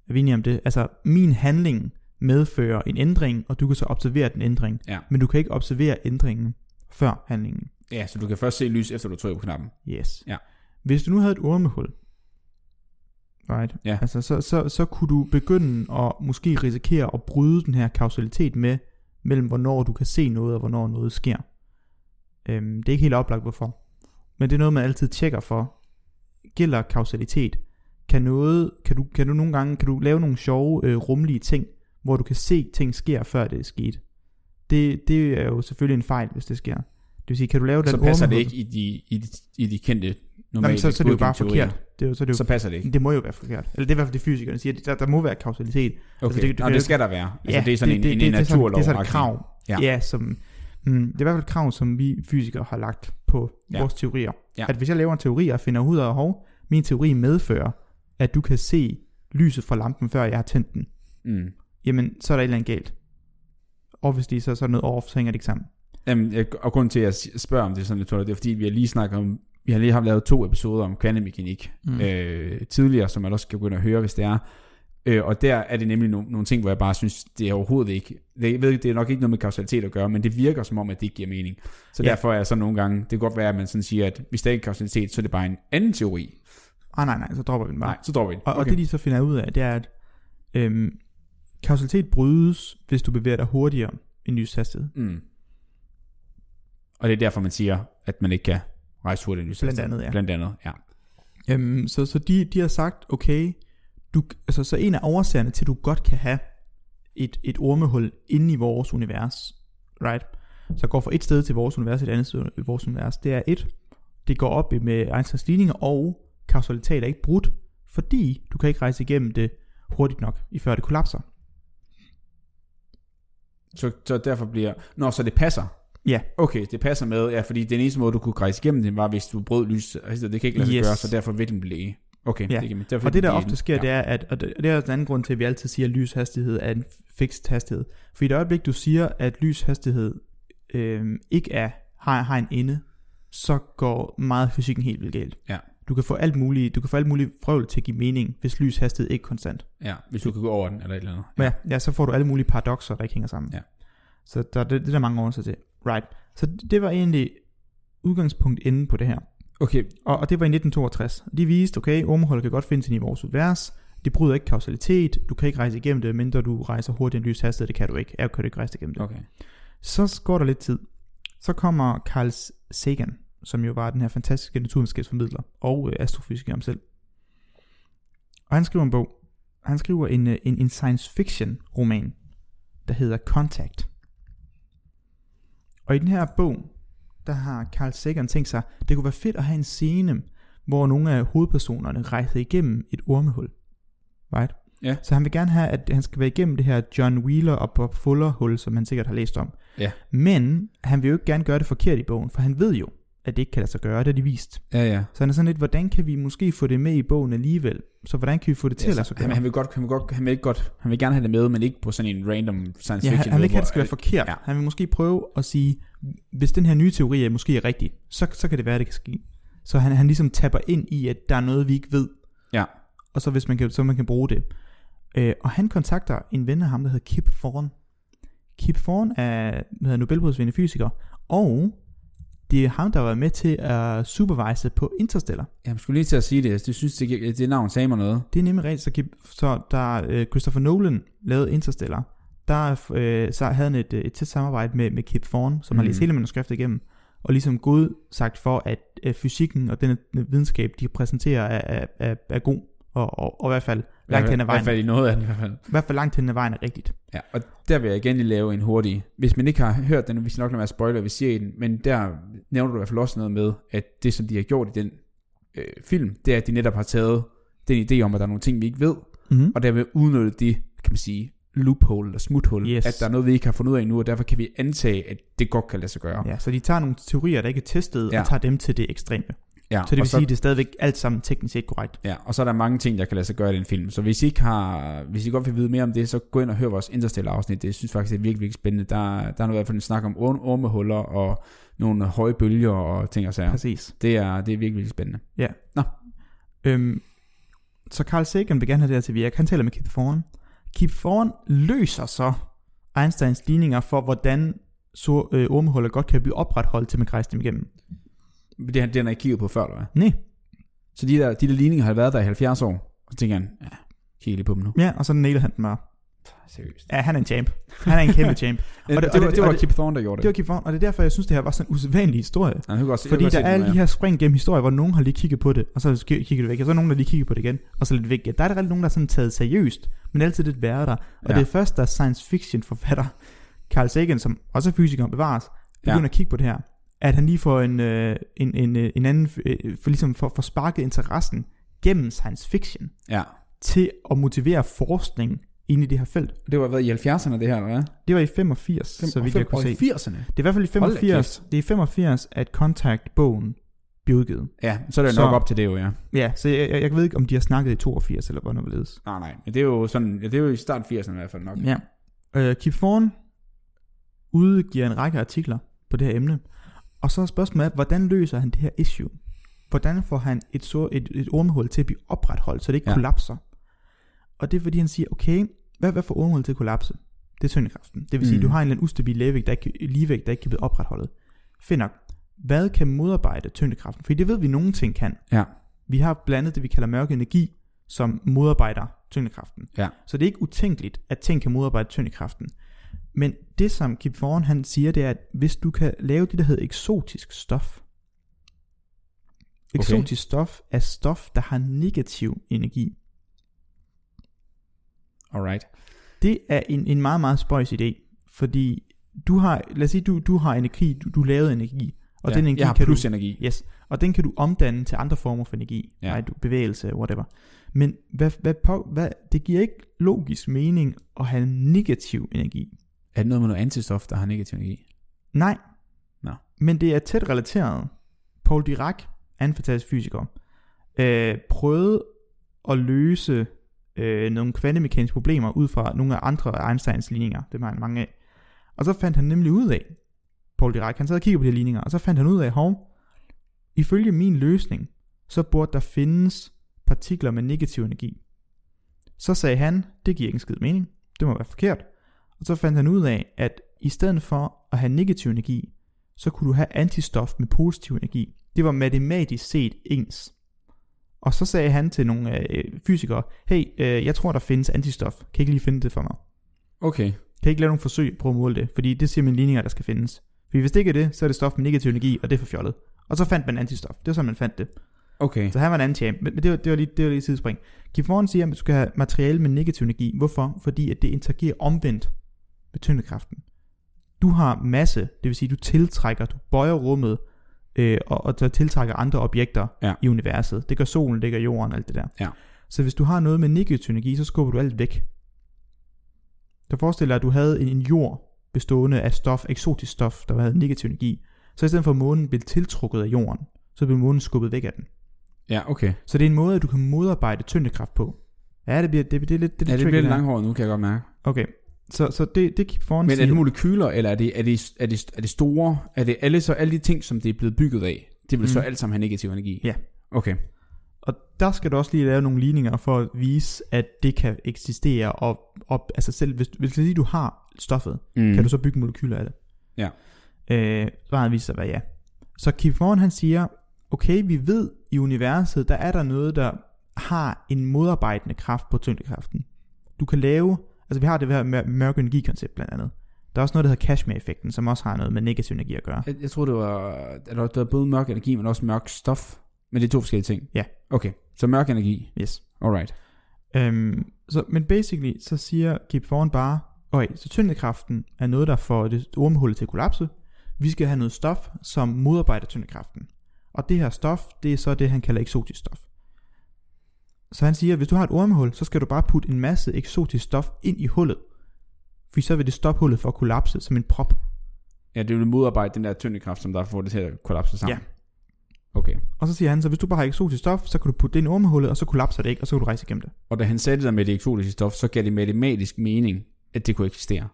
Er vi enige om det? Altså, min handling medfører en ændring, og du kan så observere den ændring, Ja. men du kan ikke observere ændringen før handlingen. ja, så du kan først se lys, efter du trykker på knappen. Yes. Ja. Hvis du nu havde et ormehul, right? Ja. Altså, så, så, så kunne du begynde at måske risikere at bryde den her kausalitet med, mellem hvornår du kan se noget, og hvornår noget sker. Øhm, det er ikke helt oplagt, hvorfor. Men det er noget, man altid tjekker for. Gælder kausalitet? Kan, noget, kan, du, kan du nogle gange kan du lave nogle sjove, øh, rumlige ting, hvor du kan se ting sker, før det er sket? Det, det er jo selvfølgelig en fejl, hvis det sker. Det vil sige, kan du lave den Så passer det ikke i de, i de, i de kendte normale men så, så er det jo bare teorier. forkert. Det er jo, så er det jo Så passer det ikke. det må jo være forkert. Eller det er i hvert fald det fysikerne siger. Der, der må være kausalitet. Okay, det- det, du Nå, det skal der være. Altså, Ja, det er sådan en, en, en det, sådan, naturlov. det er sådan et krav. Ja. Ja, som, mm, det er i hvert fald et krav, som vi fysikere har lagt på Ja. vores teorier. Ja. At hvis jeg laver en teori og finder ud af, hov, min teori medfører, at du kan se lyset fra lampen, før jeg har tændt den, Mm. jamen, så er der et eller andet galt. Obviously, så, så er der noget off, så hænger det ikke sammen. Jamen, jeg, og grunden til, at jeg spørger om det sådan lidt, det er fordi, vi har lige snakket om, vi har lige haft lavet to episoder om kvantemekanik Mm. øh, tidligere, som man også skal begynde at høre, hvis det er. Øh, og der er det nemlig no, nogle ting, hvor jeg bare synes, det er overhovedet ikke, det, jeg ved, det er nok ikke noget med kausalitet at gøre, men det virker som om, at det ikke giver mening. Så Ja. derfor er jeg så nogle gange, det kan godt være, at man sådan siger, at hvis der ikke er kausalitet, så er det bare en anden teori. Ah, nej, nej, så dropper vi den bare. Nej, så dropper vi den. Og, okay. og det de så finder ud af, det er, at øhm, kausalitet brydes, hvis du bevæger dig hurtigere end lyshastighed. Mm. Og det er derfor, man siger, at man ikke kan rejse hurtigt. i Blandt andet, ja. Blandt andet, ja. Øhm, så så de, de har sagt, okay, du, altså, så en af årsagerne til, at du godt kan have et, et ormehul inde i vores univers, right? Så går fra et sted til vores univers, et andet sted i vores univers, det er et, det går op med Einsteins ligninger, og kausalitet er ikke brudt, fordi du kan ikke rejse igennem det hurtigt nok, i før det kollapser. Så, så derfor bliver... Nå, så det passer. Ja. Okay, det passer med, ja, fordi den eneste måde, du kunne rejse igennem den, var, hvis du brød lys. Altså, det kan ikke lade sig Yes. gøre, så derfor vil den blive. Okay, Ja. det man. Derfor Og det der ofte sker, ja. det er, at, og det, og det er også en anden grund til, at vi altid siger, at lyshastighed er en fikst hastighed. For i det øjeblik, du siger, at lyshastighed øh, ikke er, har, har en ende, så går meget af fysikken helt vildt galt. Ja. Du kan få alt muligt, du kan få alt muligt frøvl til at give mening, hvis lyshastighed ikke er konstant. Ja, hvis du kan gå over den, eller et eller andet. Ja. Ja, ja, så får du alle mulige paradoxer, der ikke hænger sammen. Ja. Så der, det, det er der mange årsager til. Right. Så det var egentlig udgangspunkt inde på det her. Okay, Og, og det var i 1962. De viste, okay, ormehuller kan godt findes inde i vores univers. Det bryder ikke kausalitet. Du kan ikke rejse igennem det, mindre du rejser hurtigt en lys hastighed. Det kan du ikke. Jeg kan du ikke rejse igennem det. okay. Så går der lidt tid. Så kommer Carl Sagan, som jo var den her fantastiske naturvidenskabsformidler og øh, astrofysiker om selv. Og han skriver en bog. Han skriver en, øh, en, en science fiction roman, der hedder Contact. Og i den her bog, der har Carl Sagan tænkt sig, det kunne være fedt at have en scene, hvor nogle af hovedpersonerne rejser igennem et ormehul. Right? Ja. Så han vil gerne have, at han skal være igennem det her John Wheeler og Bob Fuller hul, som han sikkert har læst om. Ja. Men han vil jo ikke gerne gøre det forkert i bogen, for han ved jo, at det ikke kan lade sig gøre, det er de vist. Ja, ja. Så han er sådan lidt, hvordan kan vi måske få det med i bogen alligevel? Så hvordan kan vi få det til at lade sig gøre? han, han, vil godt, han, vil godt, han vil ikke godt, han vil gerne have det med, men ikke på sådan en random science Ja, fiction han, han vil ikke have, det skal være forkert. Ja. Ja. Han vil måske prøve at sige, hvis den her nye teori er måske er rigtig, så, så kan det være, at det kan ske. Så han, han ligesom tapper ind i, at der er noget, vi ikke ved. Ja. Og så hvis man kan, så man kan bruge det. Øh, og han kontakter en ven af ham, der hedder Kip Thorne. Kip Thorne er hedder, Nobelprisvindende fysiker, og det er ham, der var med til at supervise på Interstellar. Jeg skulle lige til at sige det. Det synes, det, giver- det navn sagde mig noget. Det er nemlig rigtigt, så, så da øh, Christopher Nolan lavede Interstellar, der øh, så havde han et, øh, et tæt samarbejde med, med Kip Thorne, som mm. har Mhm. læst hele manuskriptet igennem, og ligesom gået sagt for, at øh, fysikken og den videnskab, de præsenterer, er, er, er, er god, og, og, og i hvert fald langt hen ad I hvert vejen, fald i noget af den i hvert fald. i hvert fald langt hen ad vejen er rigtigt. Ja, og der vil jeg igen lige lave en hurtig. Hvis man ikke har hørt den, vi skal nok lade være spoiler, vi siger i den, men der nævner du i hvert fald også noget med, at det som de har gjort i den øh, film, det er, at de netop har taget den idé om, at der er nogle ting, vi ikke ved, Mm-hmm. og derved udnyttet det, kan man sige, loophole eller smuthul, Yes. at der er noget, vi ikke har fundet ud af endnu, og derfor kan vi antage, at det godt kan lade sig gøre. Ja, så de tager nogle teorier, der ikke er testet, Ja. og tager dem til det ekstreme. Ja, Så det vil og sige, at det er stadigvæk alt sammen teknisk set korrekt. Ja, og så er der mange ting, der kan lade sig gøre i den film. Så hvis I, ikke har, hvis I godt vil vide mere om det, så gå ind og hør vores Interstellar afsnit. Det synes faktisk, det er virkelig, virkelig spændende. Der, der er nu i hvert fald en snak om orm- ormehuller og nogle høje bølger og ting og sager. Præcis. Det er, det er virkelig, virkelig spændende. Øhm, så Carl Sagan vil gerne have det her til at virke. Han taler med Kip Thorne. Kip Thorne løser så Einsteins ligninger for, hvordan så øh, ormehuller godt kan blive opretholdt til man kan rejse dem igennem. Det, det har han ikke kigget på før, eller hvad? Nej. Så de der, de der ligninger har været der i 70 år. Og så tænker han, ja, kigger lige på dem nu. Ja, og så nailer han den bare. Seriøst. Ja, han er en champ. Han er en kæmpe champ. Og [laughs] Og det, det- det, og var, det- var og det- Kip Thorne, der gjorde Det det. var Kip Thorne, og det er derfor, jeg synes, det her var sådan en usædvanlig historie. Han kunne godt, Fordi jeg der er alle de her spring gennem historier, hvor nogen har lige kigget på det, og så kigger det væk, og så er nogen, der lige kigger på det igen, og så lidt væk. Ja, der er der rigtig nogen, der er sådan taget seriøst, men altid lidt værre der. Og Ja. ja. det er først, der er science fiction forfatter, Carl Sagan, som også er fysiker bevares, begynder Ja. ja. at kigge på det her, at han lige får en, øh, en, en, øh, en anden, øh, for ligesom for, for sparket interessen gennem science fiction, Ja. til at motivere forskning ind i det her felt. Det var været i 70'erne, det her, eller hvad? Det var i 85, så vidt jeg kunne se. i 80'erne. Det er i hvert fald i Hold da 85, det er i 85, at Contact-bogen blev udgivet. Ja, så er det Så- nok op til det jo, ja. Ja, så jeg, jeg, jeg ved ikke, om de har snakket i 82, eller hvordan ledes. Nej, nej, men det er jo sådan, ja, det er jo i start 80'erne i hvert fald nok. Ja. Øh, Kip Thorne udgiver en række artikler på det her emne, og så er spørgsmålet, hvordan løser han det her issue? Hvordan får han et, så, et, et ormehul til at blive opretholdt, så det ikke Ja. kollapser? Og det er fordi, han siger, okay, hvad, hvad får ormehullet til at kollapse? Det er tyngdekraften. Det vil sige, Mm. du har en eller anden ustabil ligevægt, der ikke, ligevægt, der ikke kan blive opretholdet. Find nok, hvad kan modarbejde tyngdekraften? For det ved vi, nogle ting kan. Ja. Vi har blandt andet det, vi kalder mørk energi, som modarbejder tyngdekraften. Ja. Så det er ikke utænkeligt, at ting kan modarbejde tyngdekraften. Men det, som Kip Thorne han siger, det er, at hvis du kan lave det, der hedder eksotisk stof. Eksotisk stof er stof, der har negativ energi. Alright. Det er en, en meget, meget spøjs idé. Fordi du har, lad os sige, du, du har energi, du, du lavede energi. Og ja, den energi jeg har kan plus du, energi. Yes, og den kan du omdanne til andre former for energi. Ja. Ja. Right? Bevægelse, whatever. Men hvad, hvad, på, hvad, det giver ikke logisk mening at have negativ energi. Er det noget med noget antistof, der har negativ energi? Nej. Nå. Men det er tæt relateret. Paul Dirac, en fantastisk fysiker, øh, prøvede at løse øh, nogle kvantemekaniske problemer ud fra nogle af andre Einsteins ligninger. Det var han mange af. Og så fandt han nemlig ud af, Paul Dirac, han sad og kiggede på de her ligninger, og så fandt han ud af, hov, ifølge min løsning, så burde der findes partikler med negativ energi. Så sagde han, det giver ikke en skid mening, det må være forkert. Og så fandt han ud af, at i stedet for at have negativ energi, så kunne du have antistof med positiv energi. Det var matematisk set ens. Og så sagde han til nogle øh, fysikere, hey, øh, jeg tror der findes antistof, kan I ikke lige finde det for mig? Okay. Kan I ikke lave nogle forsøg på at måle det? Fordi det siger mine ligninger, der skal findes. Fordi hvis det ikke er det, så er det stof med negativ energi, og det er for fjollet. Og så fandt man antistof. Det var sådan, man fandt det. Okay. Så han var en anden champ. Men men det var, det var lige, det var lige sidespring. Kip Thorne siger, at du skal have materiale med negativ energi. Hvorfor? Fordi at det interagerer omvendt med tyngdekraften. Du har masse, det vil sige, du tiltrækker, du bøjer rummet, øh, og, og tiltrækker andre objekter Ja. i universet. Det gør solen, det gør jorden, alt det der. Ja. Så hvis du har noget med negativ energi, så skubber du alt væk. Så forestil dig, at du havde en, en jord bestående af stof, eksotisk stof, der havde negativ energi. Så i stedet for at månen blev tiltrukket af jorden, så blev månen skubbet væk af den. Ja, okay. Så det er en måde, at du kan modarbejde tyngdekraft på. Ja, det bliver det, det, er lidt, det, er Ja, det bliver lidt langhåret nu, kan jeg godt mærke. Okay, så, så det, det Kip Thorne Men er det molekyler, eller er det, er det, er det, er det store? Er det alle, så alle de ting, som det er blevet bygget af, det vil så Mm. alt sammen have negativ energi? Ja. Okay. og der skal du også lige lave nogle ligninger for at vise, at det kan eksistere, og, og altså selv, hvis, hvis sige, du har stoffet, Mm. kan du så bygge molekyler af det? Ja. Øh, svaret viser sig at være ja. Så Kip Thorne han siger, okay, vi ved i universet, der er der noget, der har en modarbejdende kraft på tyngdekraften. Du kan lave, altså vi har det her mør- mørke energikoncept blandt andet. Der er også noget, der hedder Kashmir-effekten, som også har noget med negativ energi at gøre. Jeg, jeg tror det var, at der var både mørk energi, men også mørk stof. Men det er to forskellige ting. Ja. Okay, så mørk energi. Yes. Alright. Øhm, så, men basically, så siger Kip Thorne bare, okay, så tyngdekraften er noget, der får det ormehullet til at kollapse. Vi skal have noget stof, som modarbejder tyngdekraften. Og det her stof, det er så det, han kalder eksotisk stof. Så han siger, at hvis du har et ormehul, så skal du bare putte en masse eksotisk stof ind i hullet. For så vil det stoppe hullet for at kollapse som en prop. Ja, det vil modarbejde den der tyngdekraft, som der får det til at kollapse sammen. Ja. Okay. Og så siger han, så hvis du bare har eksotisk stof, så kan du putte det ind i ormehullet, og så kollapser det ikke, og så kan du rejse igennem det. Og da han sagde det der med det eksotiske stof, så gav det matematisk mening, at det kunne eksistere.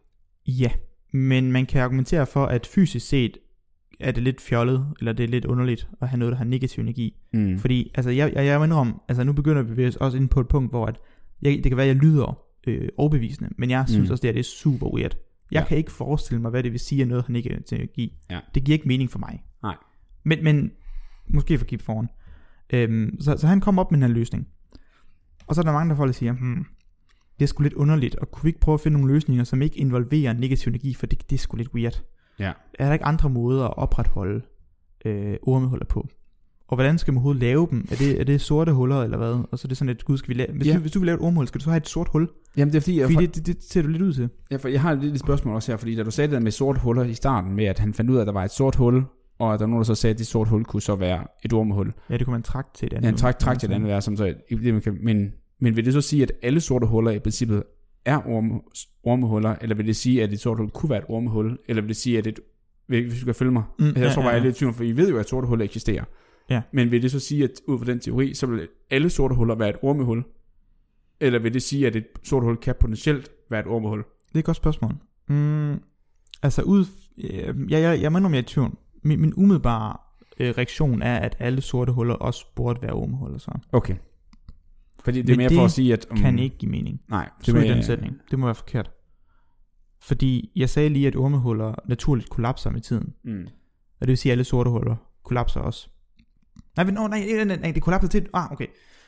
Ja, men man kan argumentere for, at fysisk set er det lidt fjollet, eller det er lidt underligt at have noget, der har negativ energi. Mm. Fordi, altså, jeg, jeg, jeg om, altså nu begynder vi også ind på et punkt, hvor at jeg, det kan være, at jeg lyder øh, overbevisende, men jeg synes Mm. også, det, her, det er super weird. Jeg Ja. kan ikke forestille mig, hvad det vil sige, at noget har negativ energi. Ja. Det giver ikke mening for mig. Nej. Men, men måske for Kip foran. Øhm, så, så han kom op med den her løsning. Og så er der mange, der folk der siger, hmm, det er sgu lidt underligt, og kunne vi ikke prøve at finde nogle løsninger, som ikke involverer negativ energi, for det, det er sgu lidt weird. Ja. Er der ikke andre måder at opretholde øh, ormehuller på? Og hvordan skal man overhovedet lave dem? Er det, er det sorte huller, eller hvad? Og så er det sådan, at gud, skal vi lave... Hvis, Ja. du, hvis du vil lave et ormehul, skal du så have et sort hul? Jamen det er fordi, jeg, Fordi det, det, det, ser du lidt ud til. jeg, jeg har et spørgsmål også her, fordi da du sagde det der med sorte huller i starten, med at han fandt ud af, at der var et sort hul, og at der var nogen, der så sagde, at det sorte hul kunne så være et ormehul. Ja, det kunne man trække til et andet. Ja, en træk, træk til et andet som så men, men vil det så sige, at alle sorte huller i princippet er orme, ormehuller, eller vil det sige, at et sort hul kunne være et ormehul, eller vil det sige, at et, hvis du skal følge mig, Mm, Altså, jeg tror bare, jeg er lidt i tvivl, for I ved jo, at sorte huller eksisterer. Ja. Men vil det så sige, at ud fra den teori, så vil alle sorte huller være et ormehul? Eller vil det sige, at et sort hul kan potentielt være et ormehul? Det er et godt spørgsmål. Mm, altså ud... Øh, jeg, jeg, jeg mener, om jeg er i tvivl. Min, min umiddelbare øh, reaktion er, at alle sorte huller også burde være ormehuller, så Okay. Fordi det er mere det for at sige, at... Um, kan ikke give mening. Nej, Det er den sætning. Det må være forkert. Fordi jeg sagde lige, at ormehuller naturligt kollapser med tiden. Mm. Og det vil sige, at alle sorte huller kollapser også. Nej, men, oh, nej, nej, nej, nej, det kollapser til... Ah, okay.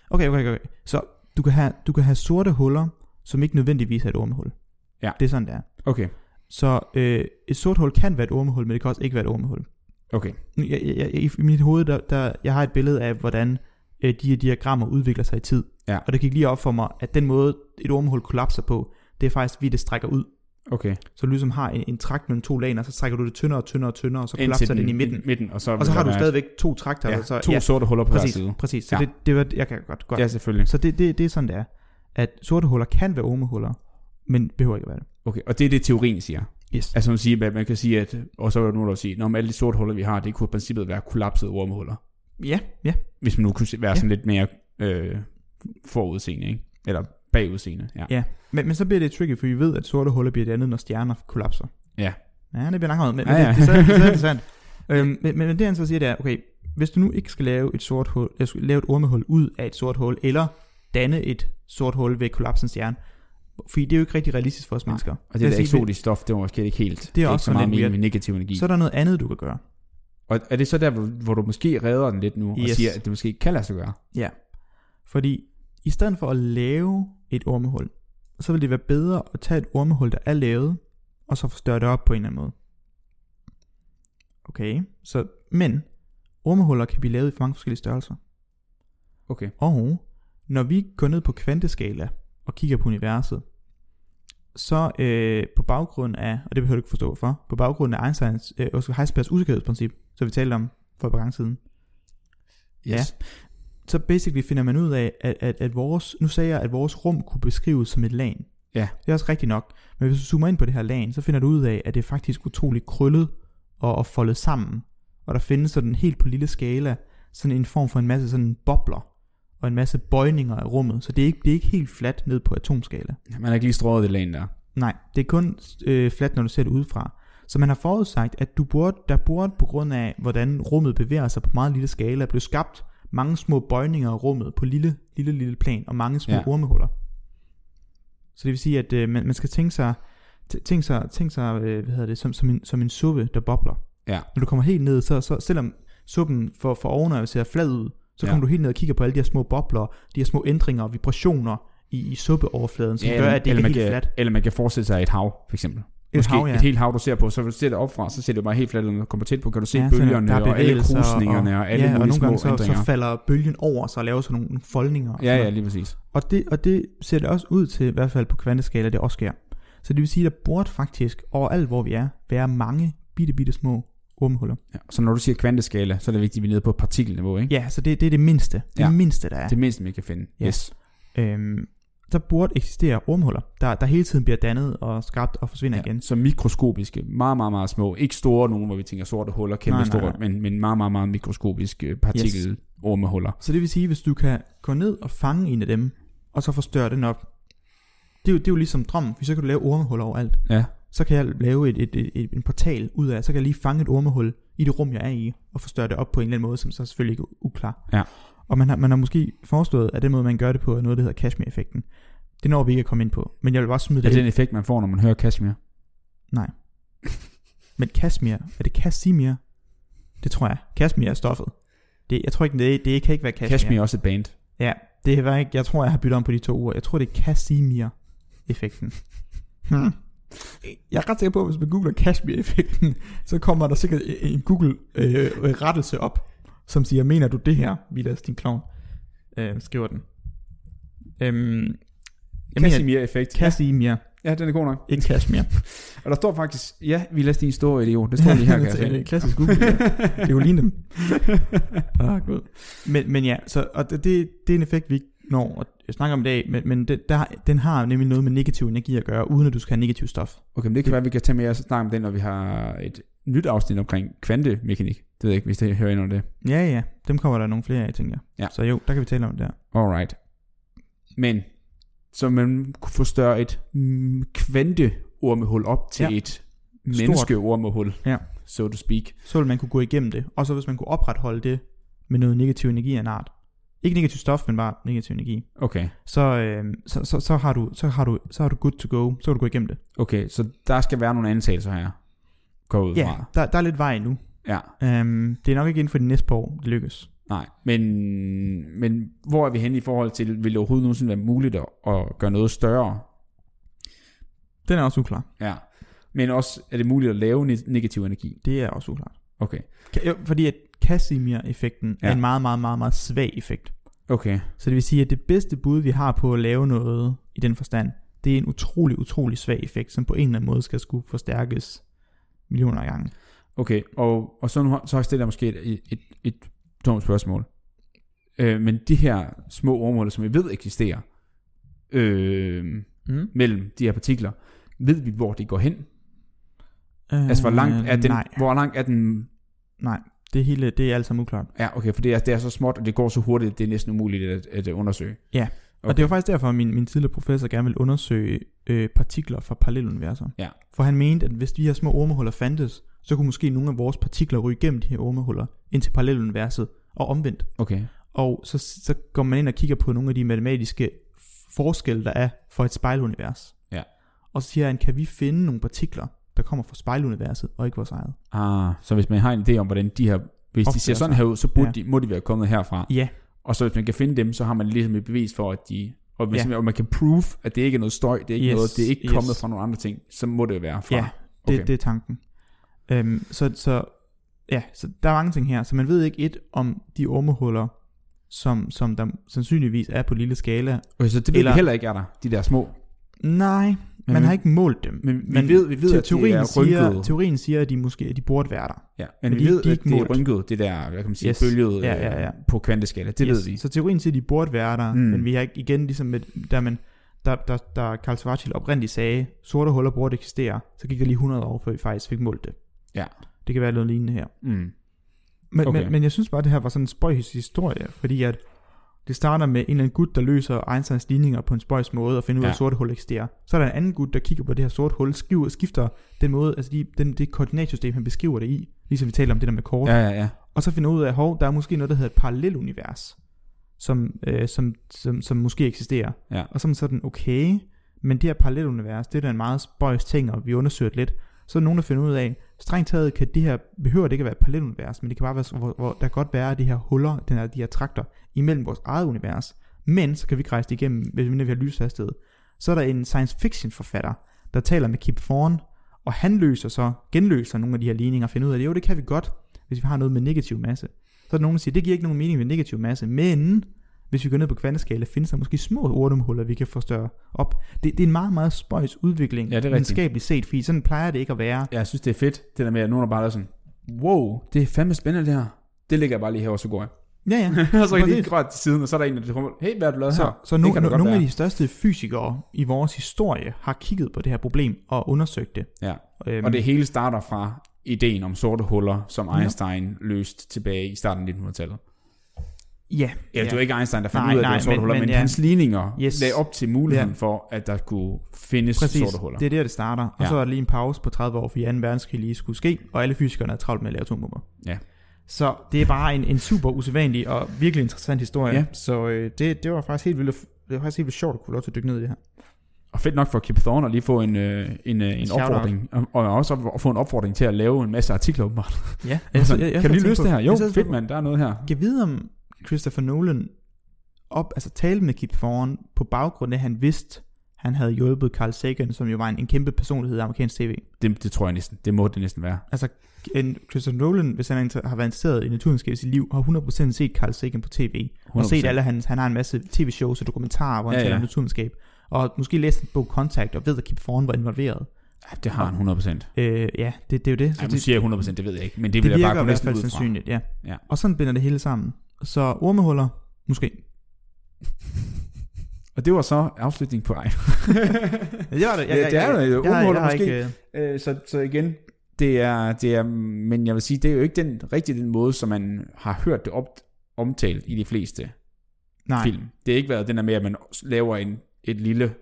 Okay, okay, okay. Så du kan, have, du kan have sorte huller, som ikke nødvendigvis er et ormehul. Ja. Det er sådan, det er. Okay, Så øh, et sort hul kan være et ormehul, men det kan også ikke være et ormehul. okay. Jeg, jeg, jeg, I mit hoved, der, der, jeg har et billede af, hvordan øh, de her diagrammer udvikler sig i tid. Ja. Og det gik lige op for mig, at den måde, et ormehul kollapser på, det er faktisk, fordi det strækker ud. Okay. Så du ligesom har en, en trakt mellem to lag, og så trækker du det tyndere og tyndere og tyndere, og så kollapser den den i midten. midten og så, Og så har du stadigvæk to trakter. ja, så, to sorte huller på hver præcis, side. præcis. Så Ja. det, det var, jeg kan godt, godt. Ja, selvfølgelig. Så det, det, det er sådan, det er. At sorte huller kan være ormehuller, men behøver ikke at være det. Okay, og det er det, teorien siger. Yes. Altså man, siger, at man kan sige, at, og så er der nogen, der vil sige, når alle de sorte huller, vi har, det kunne i princippet være kollapsede ormehuller. Ja, ja. Hvis man nu kunne være Ja. sådan lidt mere øh, forudseende, ikke? Eller bagudseende, ja. Ja. Men, men så bliver det tricky, for vi ved, at sorte huller bliver dannet, når stjerner kollapser. Ja. Ja, det bliver langt men, Ja, men ja. det, det, er sandt, det er sandt. øhm, men, men, men det han så siger, det er, okay, hvis du nu ikke skal lave et sort hul, lave et ormehul ud af et sort hul, eller danne et sort hul ved kollapsens stjerne, fordi det er jo ikke rigtig realistisk for os Nej. mennesker. Og det der eksotiske stof, det var måske ikke helt. Det er også så meget med negativ energi. Så er der noget andet, du kan gøre. Og er det så der, hvor, du måske redder den lidt nu, og Yes. siger, at det måske ikke kan lade sig gøre? Ja. Fordi i stedet for at lave et ormehul, så vil det være bedre at tage et ormehul, der er lavet, og så forstørre det op på en eller anden måde. Okay, så, men ormehuller kan blive lavet i for mange forskellige størrelser. Okay. Og når vi går ned på kvanteskala og kigger på universet, så øh, på baggrund af, og det behøver du ikke forstå for, på baggrund af Einsteins, øh, Heisenbergs usikkerhedsprincip, så vi talte om for et par gange siden, Ja. så basically finder man ud af, at, at, at vores, nu sagde jeg, at vores rum kunne beskrives som et lag. Ja. Det er også rigtigt nok. Men hvis du zoomer ind på det her lag, så finder du ud af, at det er faktisk utroligt krøllet og, og foldet sammen. Og der findes sådan helt på lille skala, sådan en form for en masse sådan bobler, og en masse bøjninger af rummet. Så det er ikke, det er ikke helt fladt ned på atomskala. Man har ikke lige strået det lagen der. Nej, det er kun øh, fladt, når du ser det udefra. Så man har forudsagt, at du burde, der burde på grund af, hvordan rummet bevæger sig på meget lille skala, blive skabt mange små bøjninger af rummet på lille, lille, lille plan, og mange små Ja. ja. ormehuller. Så det vil sige, at øh, man, man skal tænke sig, tænke sig, tænke sig øh, hvad hedder det, som, som, en, som en suppe, der bobler. Ja. Når du kommer helt ned, så, så selvom suppen for, for oven ser flad ud, så Ja. kommer du helt ned og kigger på alle de her små bobler, de her små ændringer og vibrationer i, i suppeoverfladen, som gør, at det ikke eller er man helt kan, fladt. Eller man kan forestille sig et hav, for eksempel. Et Måske hav, ja. et helt hav, du ser på, så du ser det opfra, så ser det bare helt fladt ud. Når du kommer tæt på, kan du se Ja, bølgerne der er og alle krusningerne og, og alle ja, og mulige nogle små gange så, ændringer. så falder bølgen over sig og laver sådan nogle foldninger. og ja, ja, lige præcis. Og det, og det ser det også ud til, i hvert fald på kvanteskala, det også sker. Så det vil sige, at der burde faktisk overalt, hvor vi er, være mange bitte, bitte små ormehuller. Ja. Så når du siger kvanteskala, så er det vigtigt, at vi er nede på partikelniveau, ikke? Ja, så det, det er det mindste. Det Ja. mindste, der er. Det mindste, vi kan finde. Ja. Yes. Øhm, der burde eksistere ormehuller, der, der hele tiden bliver dannet og skabt og forsvinder Ja, igen. så mikroskopiske, meget, meget, meget små. Ikke store, nogen, hvor vi tænker sorte huller, kæmpe Nej, nej, store, nej. men, men meget, meget, meget mikroskopiske partikel ormehuller. Så det vil sige, hvis du kan gå ned og fange en af dem, og så forstørre den op, det er jo, det er jo ligesom drømmen, for så kan du lave ormehuller overalt. Ja. så kan jeg lave et, et, et, et, en portal ud af, så kan jeg lige fange et ormehul i det rum, jeg er i, og forstørre det op på en eller anden måde, som så selvfølgelig ikke er uklar. Ja. Og man har, man har måske foreslået, at den måde, man gør det på, er noget, der hedder Kashmir-effekten. Det når vi ikke at komme ind på, men jeg vil bare smide Er det det ind. den effekt, man får, når man hører Kashmir? Nej. [laughs] Men Kashmir, er det Casimir? Det tror jeg. Kashmir er stoffet. Det, jeg tror ikke, det, det kan ikke være Kashmir. Kashmir er også et band. Ja, det var ikke, jeg tror, jeg har byttet om på de to ord. Jeg tror, det er Casimir-effekten. Hmm. Jeg er ret sikker på, at hvis man googler Kashmir-effekten, så kommer der sikkert en Google-rettelse op, som siger, mener du det her, Vilas, din clown? Øh, skriver den. Øhm, Casimir-effekt. Casimir, Ja, den er god nok. ikke Kashmir. [laughs] Og der står faktisk, ja, vi læste din historie, idiot. Det står lige her, kan [laughs] jeg det er klassisk Google. ja. [laughs] Det er jo lige dem. Oh, Gud. Men, men ja, så, og det, det, det er en effekt, vi ikke når at snakke om i dag, men, men det, der, den har nemlig noget med negativ energi at gøre, uden at du skal have negativ stof. Okay, men det kan være, at vi kan tage med os og snakke om det, når vi har et nyt afsnit omkring kvantemekanik. Det ved jeg ikke, hvis det hører ind under det. Ja, ja, dem kommer der nogle flere af, tænker jeg. Ja. Så jo, der kan vi tale om det der. Alright. Men, så man kunne forstørre et mm, kvanteormehul op til Ja. et menneskeormehul, Ja. so to speak. Så vil man kunne gå igennem det, og så hvis man kunne opretholde det med noget negativ energi af en art. Ikke negativ stof, men bare negativ energi. Okay. Så, øh, så, så, så, har du, så, har du, så har du good to go, så kan du gå igennem det. Okay, så der skal være nogle antagelser her. Går ud Ja, fra. der, der er lidt vej nu. Ja. Um, det er nok ikke inden for de næste par år, det lykkes. Nej, men, men hvor er vi henne i forhold til, vil det overhovedet nogensinde være muligt at, at gøre noget større? Den er også uklar. Ja. Men også, er det muligt at lave ne- negativ energi? Det er også uklart. Okay. Fordi at Casimir-effekten. Ja. er en meget, meget, meget, meget svag effekt. Okay. Så det vil sige, at det bedste bud, vi har på at lave noget i den forstand, det er en utrolig, utrolig svag effekt, som på en eller anden måde skal skulle forstærkes millioner af gange. Okay, og, og så, nu, har- så stiller jeg måske et, et, et, et dumt spørgsmål. Øh, men de her små ormhuller, som vi ved eksisterer, øh, Mm. mellem de her partikler, ved vi, hvor de går hen? Altså, hvor langt er den, Øh, Nej, hvor langt er den, nej. Det hele, det er alt sammen uklart. ja, okay, for det er, det er så småt, og det går så hurtigt, det er næsten umuligt at, at undersøge. Ja, Okay. Og det var faktisk derfor, at min, min tidligere professor gerne ville undersøge øh, partikler fra paralleluniverser. Ja. For han mente, at hvis de her små ormehuller fandtes, så kunne måske nogle af vores partikler ryge igennem de her ormehuller ind til paralleluniverset og omvendt. Okay. Og så, så går man ind og kigger på nogle af de matematiske forskelle, der er for et spejlunivers. Ja. Og så siger han, kan vi finde nogle partikler, der kommer fra spejluniverset, og ikke vores eget? Ah, så hvis man har en idé om, hvordan de her, hvis de Opfører ser sådan sig. her ud, så burde Ja. de, må de være kommet herfra. Ja, Og så hvis man kan finde dem, så har man ligesom et bevis for, at de... Og hvis Ja. ja. man kan prove, at det ikke er noget støj, det er ikke Yes, noget, det er ikke yes. kommet fra nogle andre ting, så må det jo være fra. Ja, det, Okay. det er tanken. Øhm, så, så, ja, så der er mange ting her. Så man ved ikke et om de ormehuller, som, som der sandsynligvis er på lille skala. Okay, så det ved Eller- vi heller ikke er der, de der små. Nej, Men Man vi- har ikke målt dem. Men vi ved, vi ved at teorien er siger, rynkede. teorien siger, at de måske at de burde være der. Ja, men, Men vi de- ved, de er at det er målt. rynket, det der, hvad kan man sige, Yes. bølget Ja, ja, ja. øh, på kvanteskala. Det ved vi. Så teorien siger, at de burde være der, mm. men vi har ikke igen ligesom med, der man der, der, der Carl Schwarzschild oprindeligt sagde, sorte huller burde eksistere, så gik der lige 100 år, før vi faktisk fik målt det. Ja. Det kan være noget lignende her. Mm. Men, Okay. men, men jeg synes bare, at det her var sådan en spøjs historie, fordi at det starter med en eller anden gut, der løser Einsteins ligninger på en spøjs måde og finder ud af, Ja. at sorte hul eksisterer. Så er der en anden gut, der kigger på det her sorte hul, skriver, skifter den måde, altså de, den, det koordinatsystem, han beskriver det i, ligesom vi taler om det der med kort. Ja, ja, ja. Og så finder ud af, hov, der er måske noget, der hedder et parallelunivers, som, øh, som, som, som måske eksisterer. Ja. Og så er man sådan, okay, men det her parallelunivers, det er da en meget spøjs ting, og vi undersøger det lidt. Så er der nogen, der finder ud af, strengt taget kan det her, behøver det ikke at være et parallelunivers, men det kan bare være, hvor, hvor der kan godt være de her huller, den her, de her trakter, imellem vores eget univers. Men så kan vi ikke rejse det igennem, hvis vi har lyshastighed. Så er der en science fiction forfatter, der taler med Kip Thorne, og han løser så, genløser nogle af de her ligninger, og finder ud af, at jo, det kan vi godt, hvis vi har noget med negativ masse. Så er der nogen, der siger, det giver ikke nogen mening med negativ masse, men hvis vi går ned på kvanteskala, findes der måske små ordomhuller, vi kan forstørre op. Det, det er en meget, meget spøjs udvikling, Ja, videnskabeligt set, fordi sådan plejer det ikke at være. Jeg synes, det er fedt, det der med, at nogen er bare sådan, wow, det er fandme spændende det her. Det ligger jeg bare lige her, og så går jeg. Ja, ja. [laughs] og så kan Præcis. ikke til siden, og så er der en, der kommer, hey, hvad har du lavet Så, her? så no, no, nogle af de største fysikere i vores historie har kigget på det her problem og undersøgt det. Ja. Øhm, Og det hele starter fra ideen om sorte huller, som Ja. Einstein løste tilbage i starten af 1900-tallet. Ja, Ja, det var ikke Einstein, der fandt Nej, ud af, at det nej, var sorte men- huller, men, men ja. hans ligninger Yes. lagde op til muligheden Ja. for, at der kunne findes Præcis, sorte huller. det er der, det starter. Og Ja. så er der lige en pause på 30 år, fordi 2. verdenskrig lige skulle ske, og alle fysikerne er travlt med at lave atombomber. Ja. Så det er bare en, en super usædvanlig og virkelig interessant historie. Ja. Så øh, det, det var faktisk helt vildt, det var faktisk helt vildt sjovt at kunne lov til at dykke ned i det her. Og fedt nok for Kip Thorne at lige få en, øh, en, øh, en opfordring, og, og også at få en opfordring til at lave en masse artikler åbenbart. Ja, [laughs] Altså, kan du lige løse det her? Jo, fedt man. mand, der er noget her. Jeg vide om Christopher Nolan op, altså talte med Kip Thorne på baggrund af, at han vidste, han havde hjulpet Carl Sagan, som jo var en, en kæmpe personlighed i amerikansk tv. Det, det tror jeg næsten. Det må det næsten være. Altså, en Christopher Nolan, hvis han har været interesseret i naturvidenskab i sit liv, har 100% set Carl Sagan på tv. Og 100%. set alle hans, han har en masse tv-shows og dokumentarer, hvor han Ja, taler ja. om naturvidenskab. Og måske læst en bog Contact, og ved, at Kip Thorne var involveret. Ja, det har han 100%. Øh, ja, det, det er jo det. Så Ej, nu siger jeg 100%, det ved jeg ikke. Men det, det vil jeg bare hvert næsten ud fra. sandsynligt, ja. Ja. Og sådan binder det hele sammen. Så ormehuller, måske. [laughs] Og det var så afslutning på ej. [laughs] Ja, det var det. Ja, det er jo ormehuller måske. Ikke, øh, Øh, så, så igen, det er, det er, men jeg vil sige, det er jo ikke den, rigtig den måde, som man har hørt det op, omtalt i de fleste nej, film. Det har ikke været den der med, at man laver en, et lille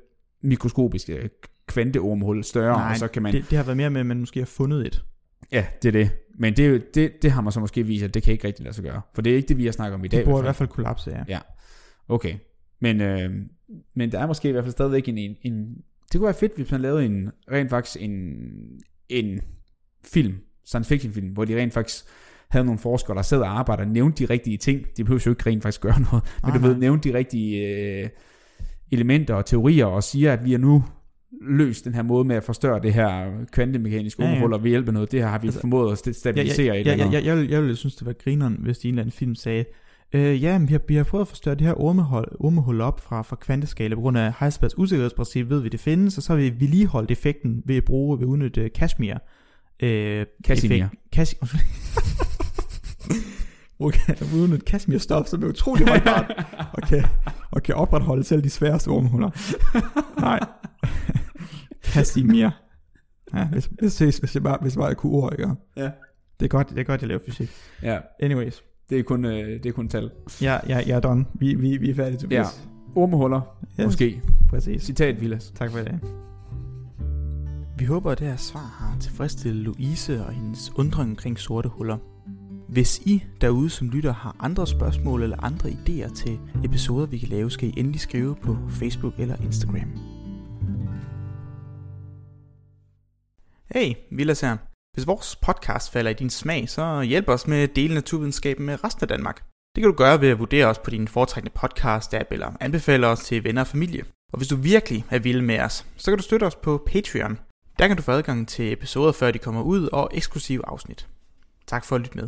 mikroskopisk øh, kvanteormhul større, nej og så kan man... det, det har været mere med, at man måske har fundet et. Ja, det er det. Men det, er det, det har man så måske vist, at det kan ikke rigtig lade sig gøre. For det er ikke det, vi har snakket om i dag. Det burde i hvert fald kollapse, ja. Ja. Okay. Men, øh, men der er måske i hvert fald stadigvæk en, en, en... Det kunne være fedt, hvis man lavede en, rent faktisk en, en film, science fiction film, hvor de rent faktisk havde nogle forskere, der sad og arbejdede og nævnte de rigtige ting. De behøver jo ikke rent faktisk gøre noget, men Nej, du ved, nej. nævnte de rigtige øh, elementer og teorier, og siger, at vi har nu løst den her måde med at forstørre det her kvantemekaniske Ja, ja. og ved hjælp af noget, det her har vi Altså, formået at st- Ja, stabilisere ja, ja, ja, andet. ja, jeg, vil, jeg ville synes, det var grineren, hvis de en eller anden film sagde, øh, ja, men vi har, vi har prøvet at forstørre det her ormehul, ormehul op fra, fra kvanteskala på grund af Heisenbergs usikkerhedsprincip, ved vi det findes, og så har vi vedligeholdt effekten ved at bruge, ved at udnytte Kashmir. Øh, Casimir. effekt- Kas [laughs] okay, at udnytte Kashmir stof, som er utrolig holdbart, [laughs] og kan, og kan opretholde selv de sværeste ormehuller. Nej. Casimir. Ja, hvis, hvis, hvis, hvis, jeg bare, hvis jeg bare kunne ord, ikke? Ja. Det er godt, det er godt, jeg laver fysik. ja, Anyways. det er kun, øh, det er kun tal. Ja, ja, jeg er done. Vi, vi, vi er færdige, Tobias. Ormehuller, Yes. måske. Præcis. Citat, Vilas. Tak for i dag. Vi håber, at det her svar har tilfredsstillet Louise og hendes undring omkring sorte huller. Hvis I derude som lytter har andre spørgsmål eller andre idéer til episoder, vi kan lave, skal I endelig skrive på Facebook eller Instagram. Hey, Vilas her. Hvis vores podcast falder i din smag, så hjælp os med at dele naturvidenskaben med resten af Danmark. Det kan du gøre ved at vurdere os på din foretrækkende podcast-app eller anbefale os til venner og familie. Og hvis du virkelig er vild med os, så kan du støtte os på Patreon. Der kan du få adgang til episoder, før de kommer ud, og eksklusive afsnit. Tak for at lytte med.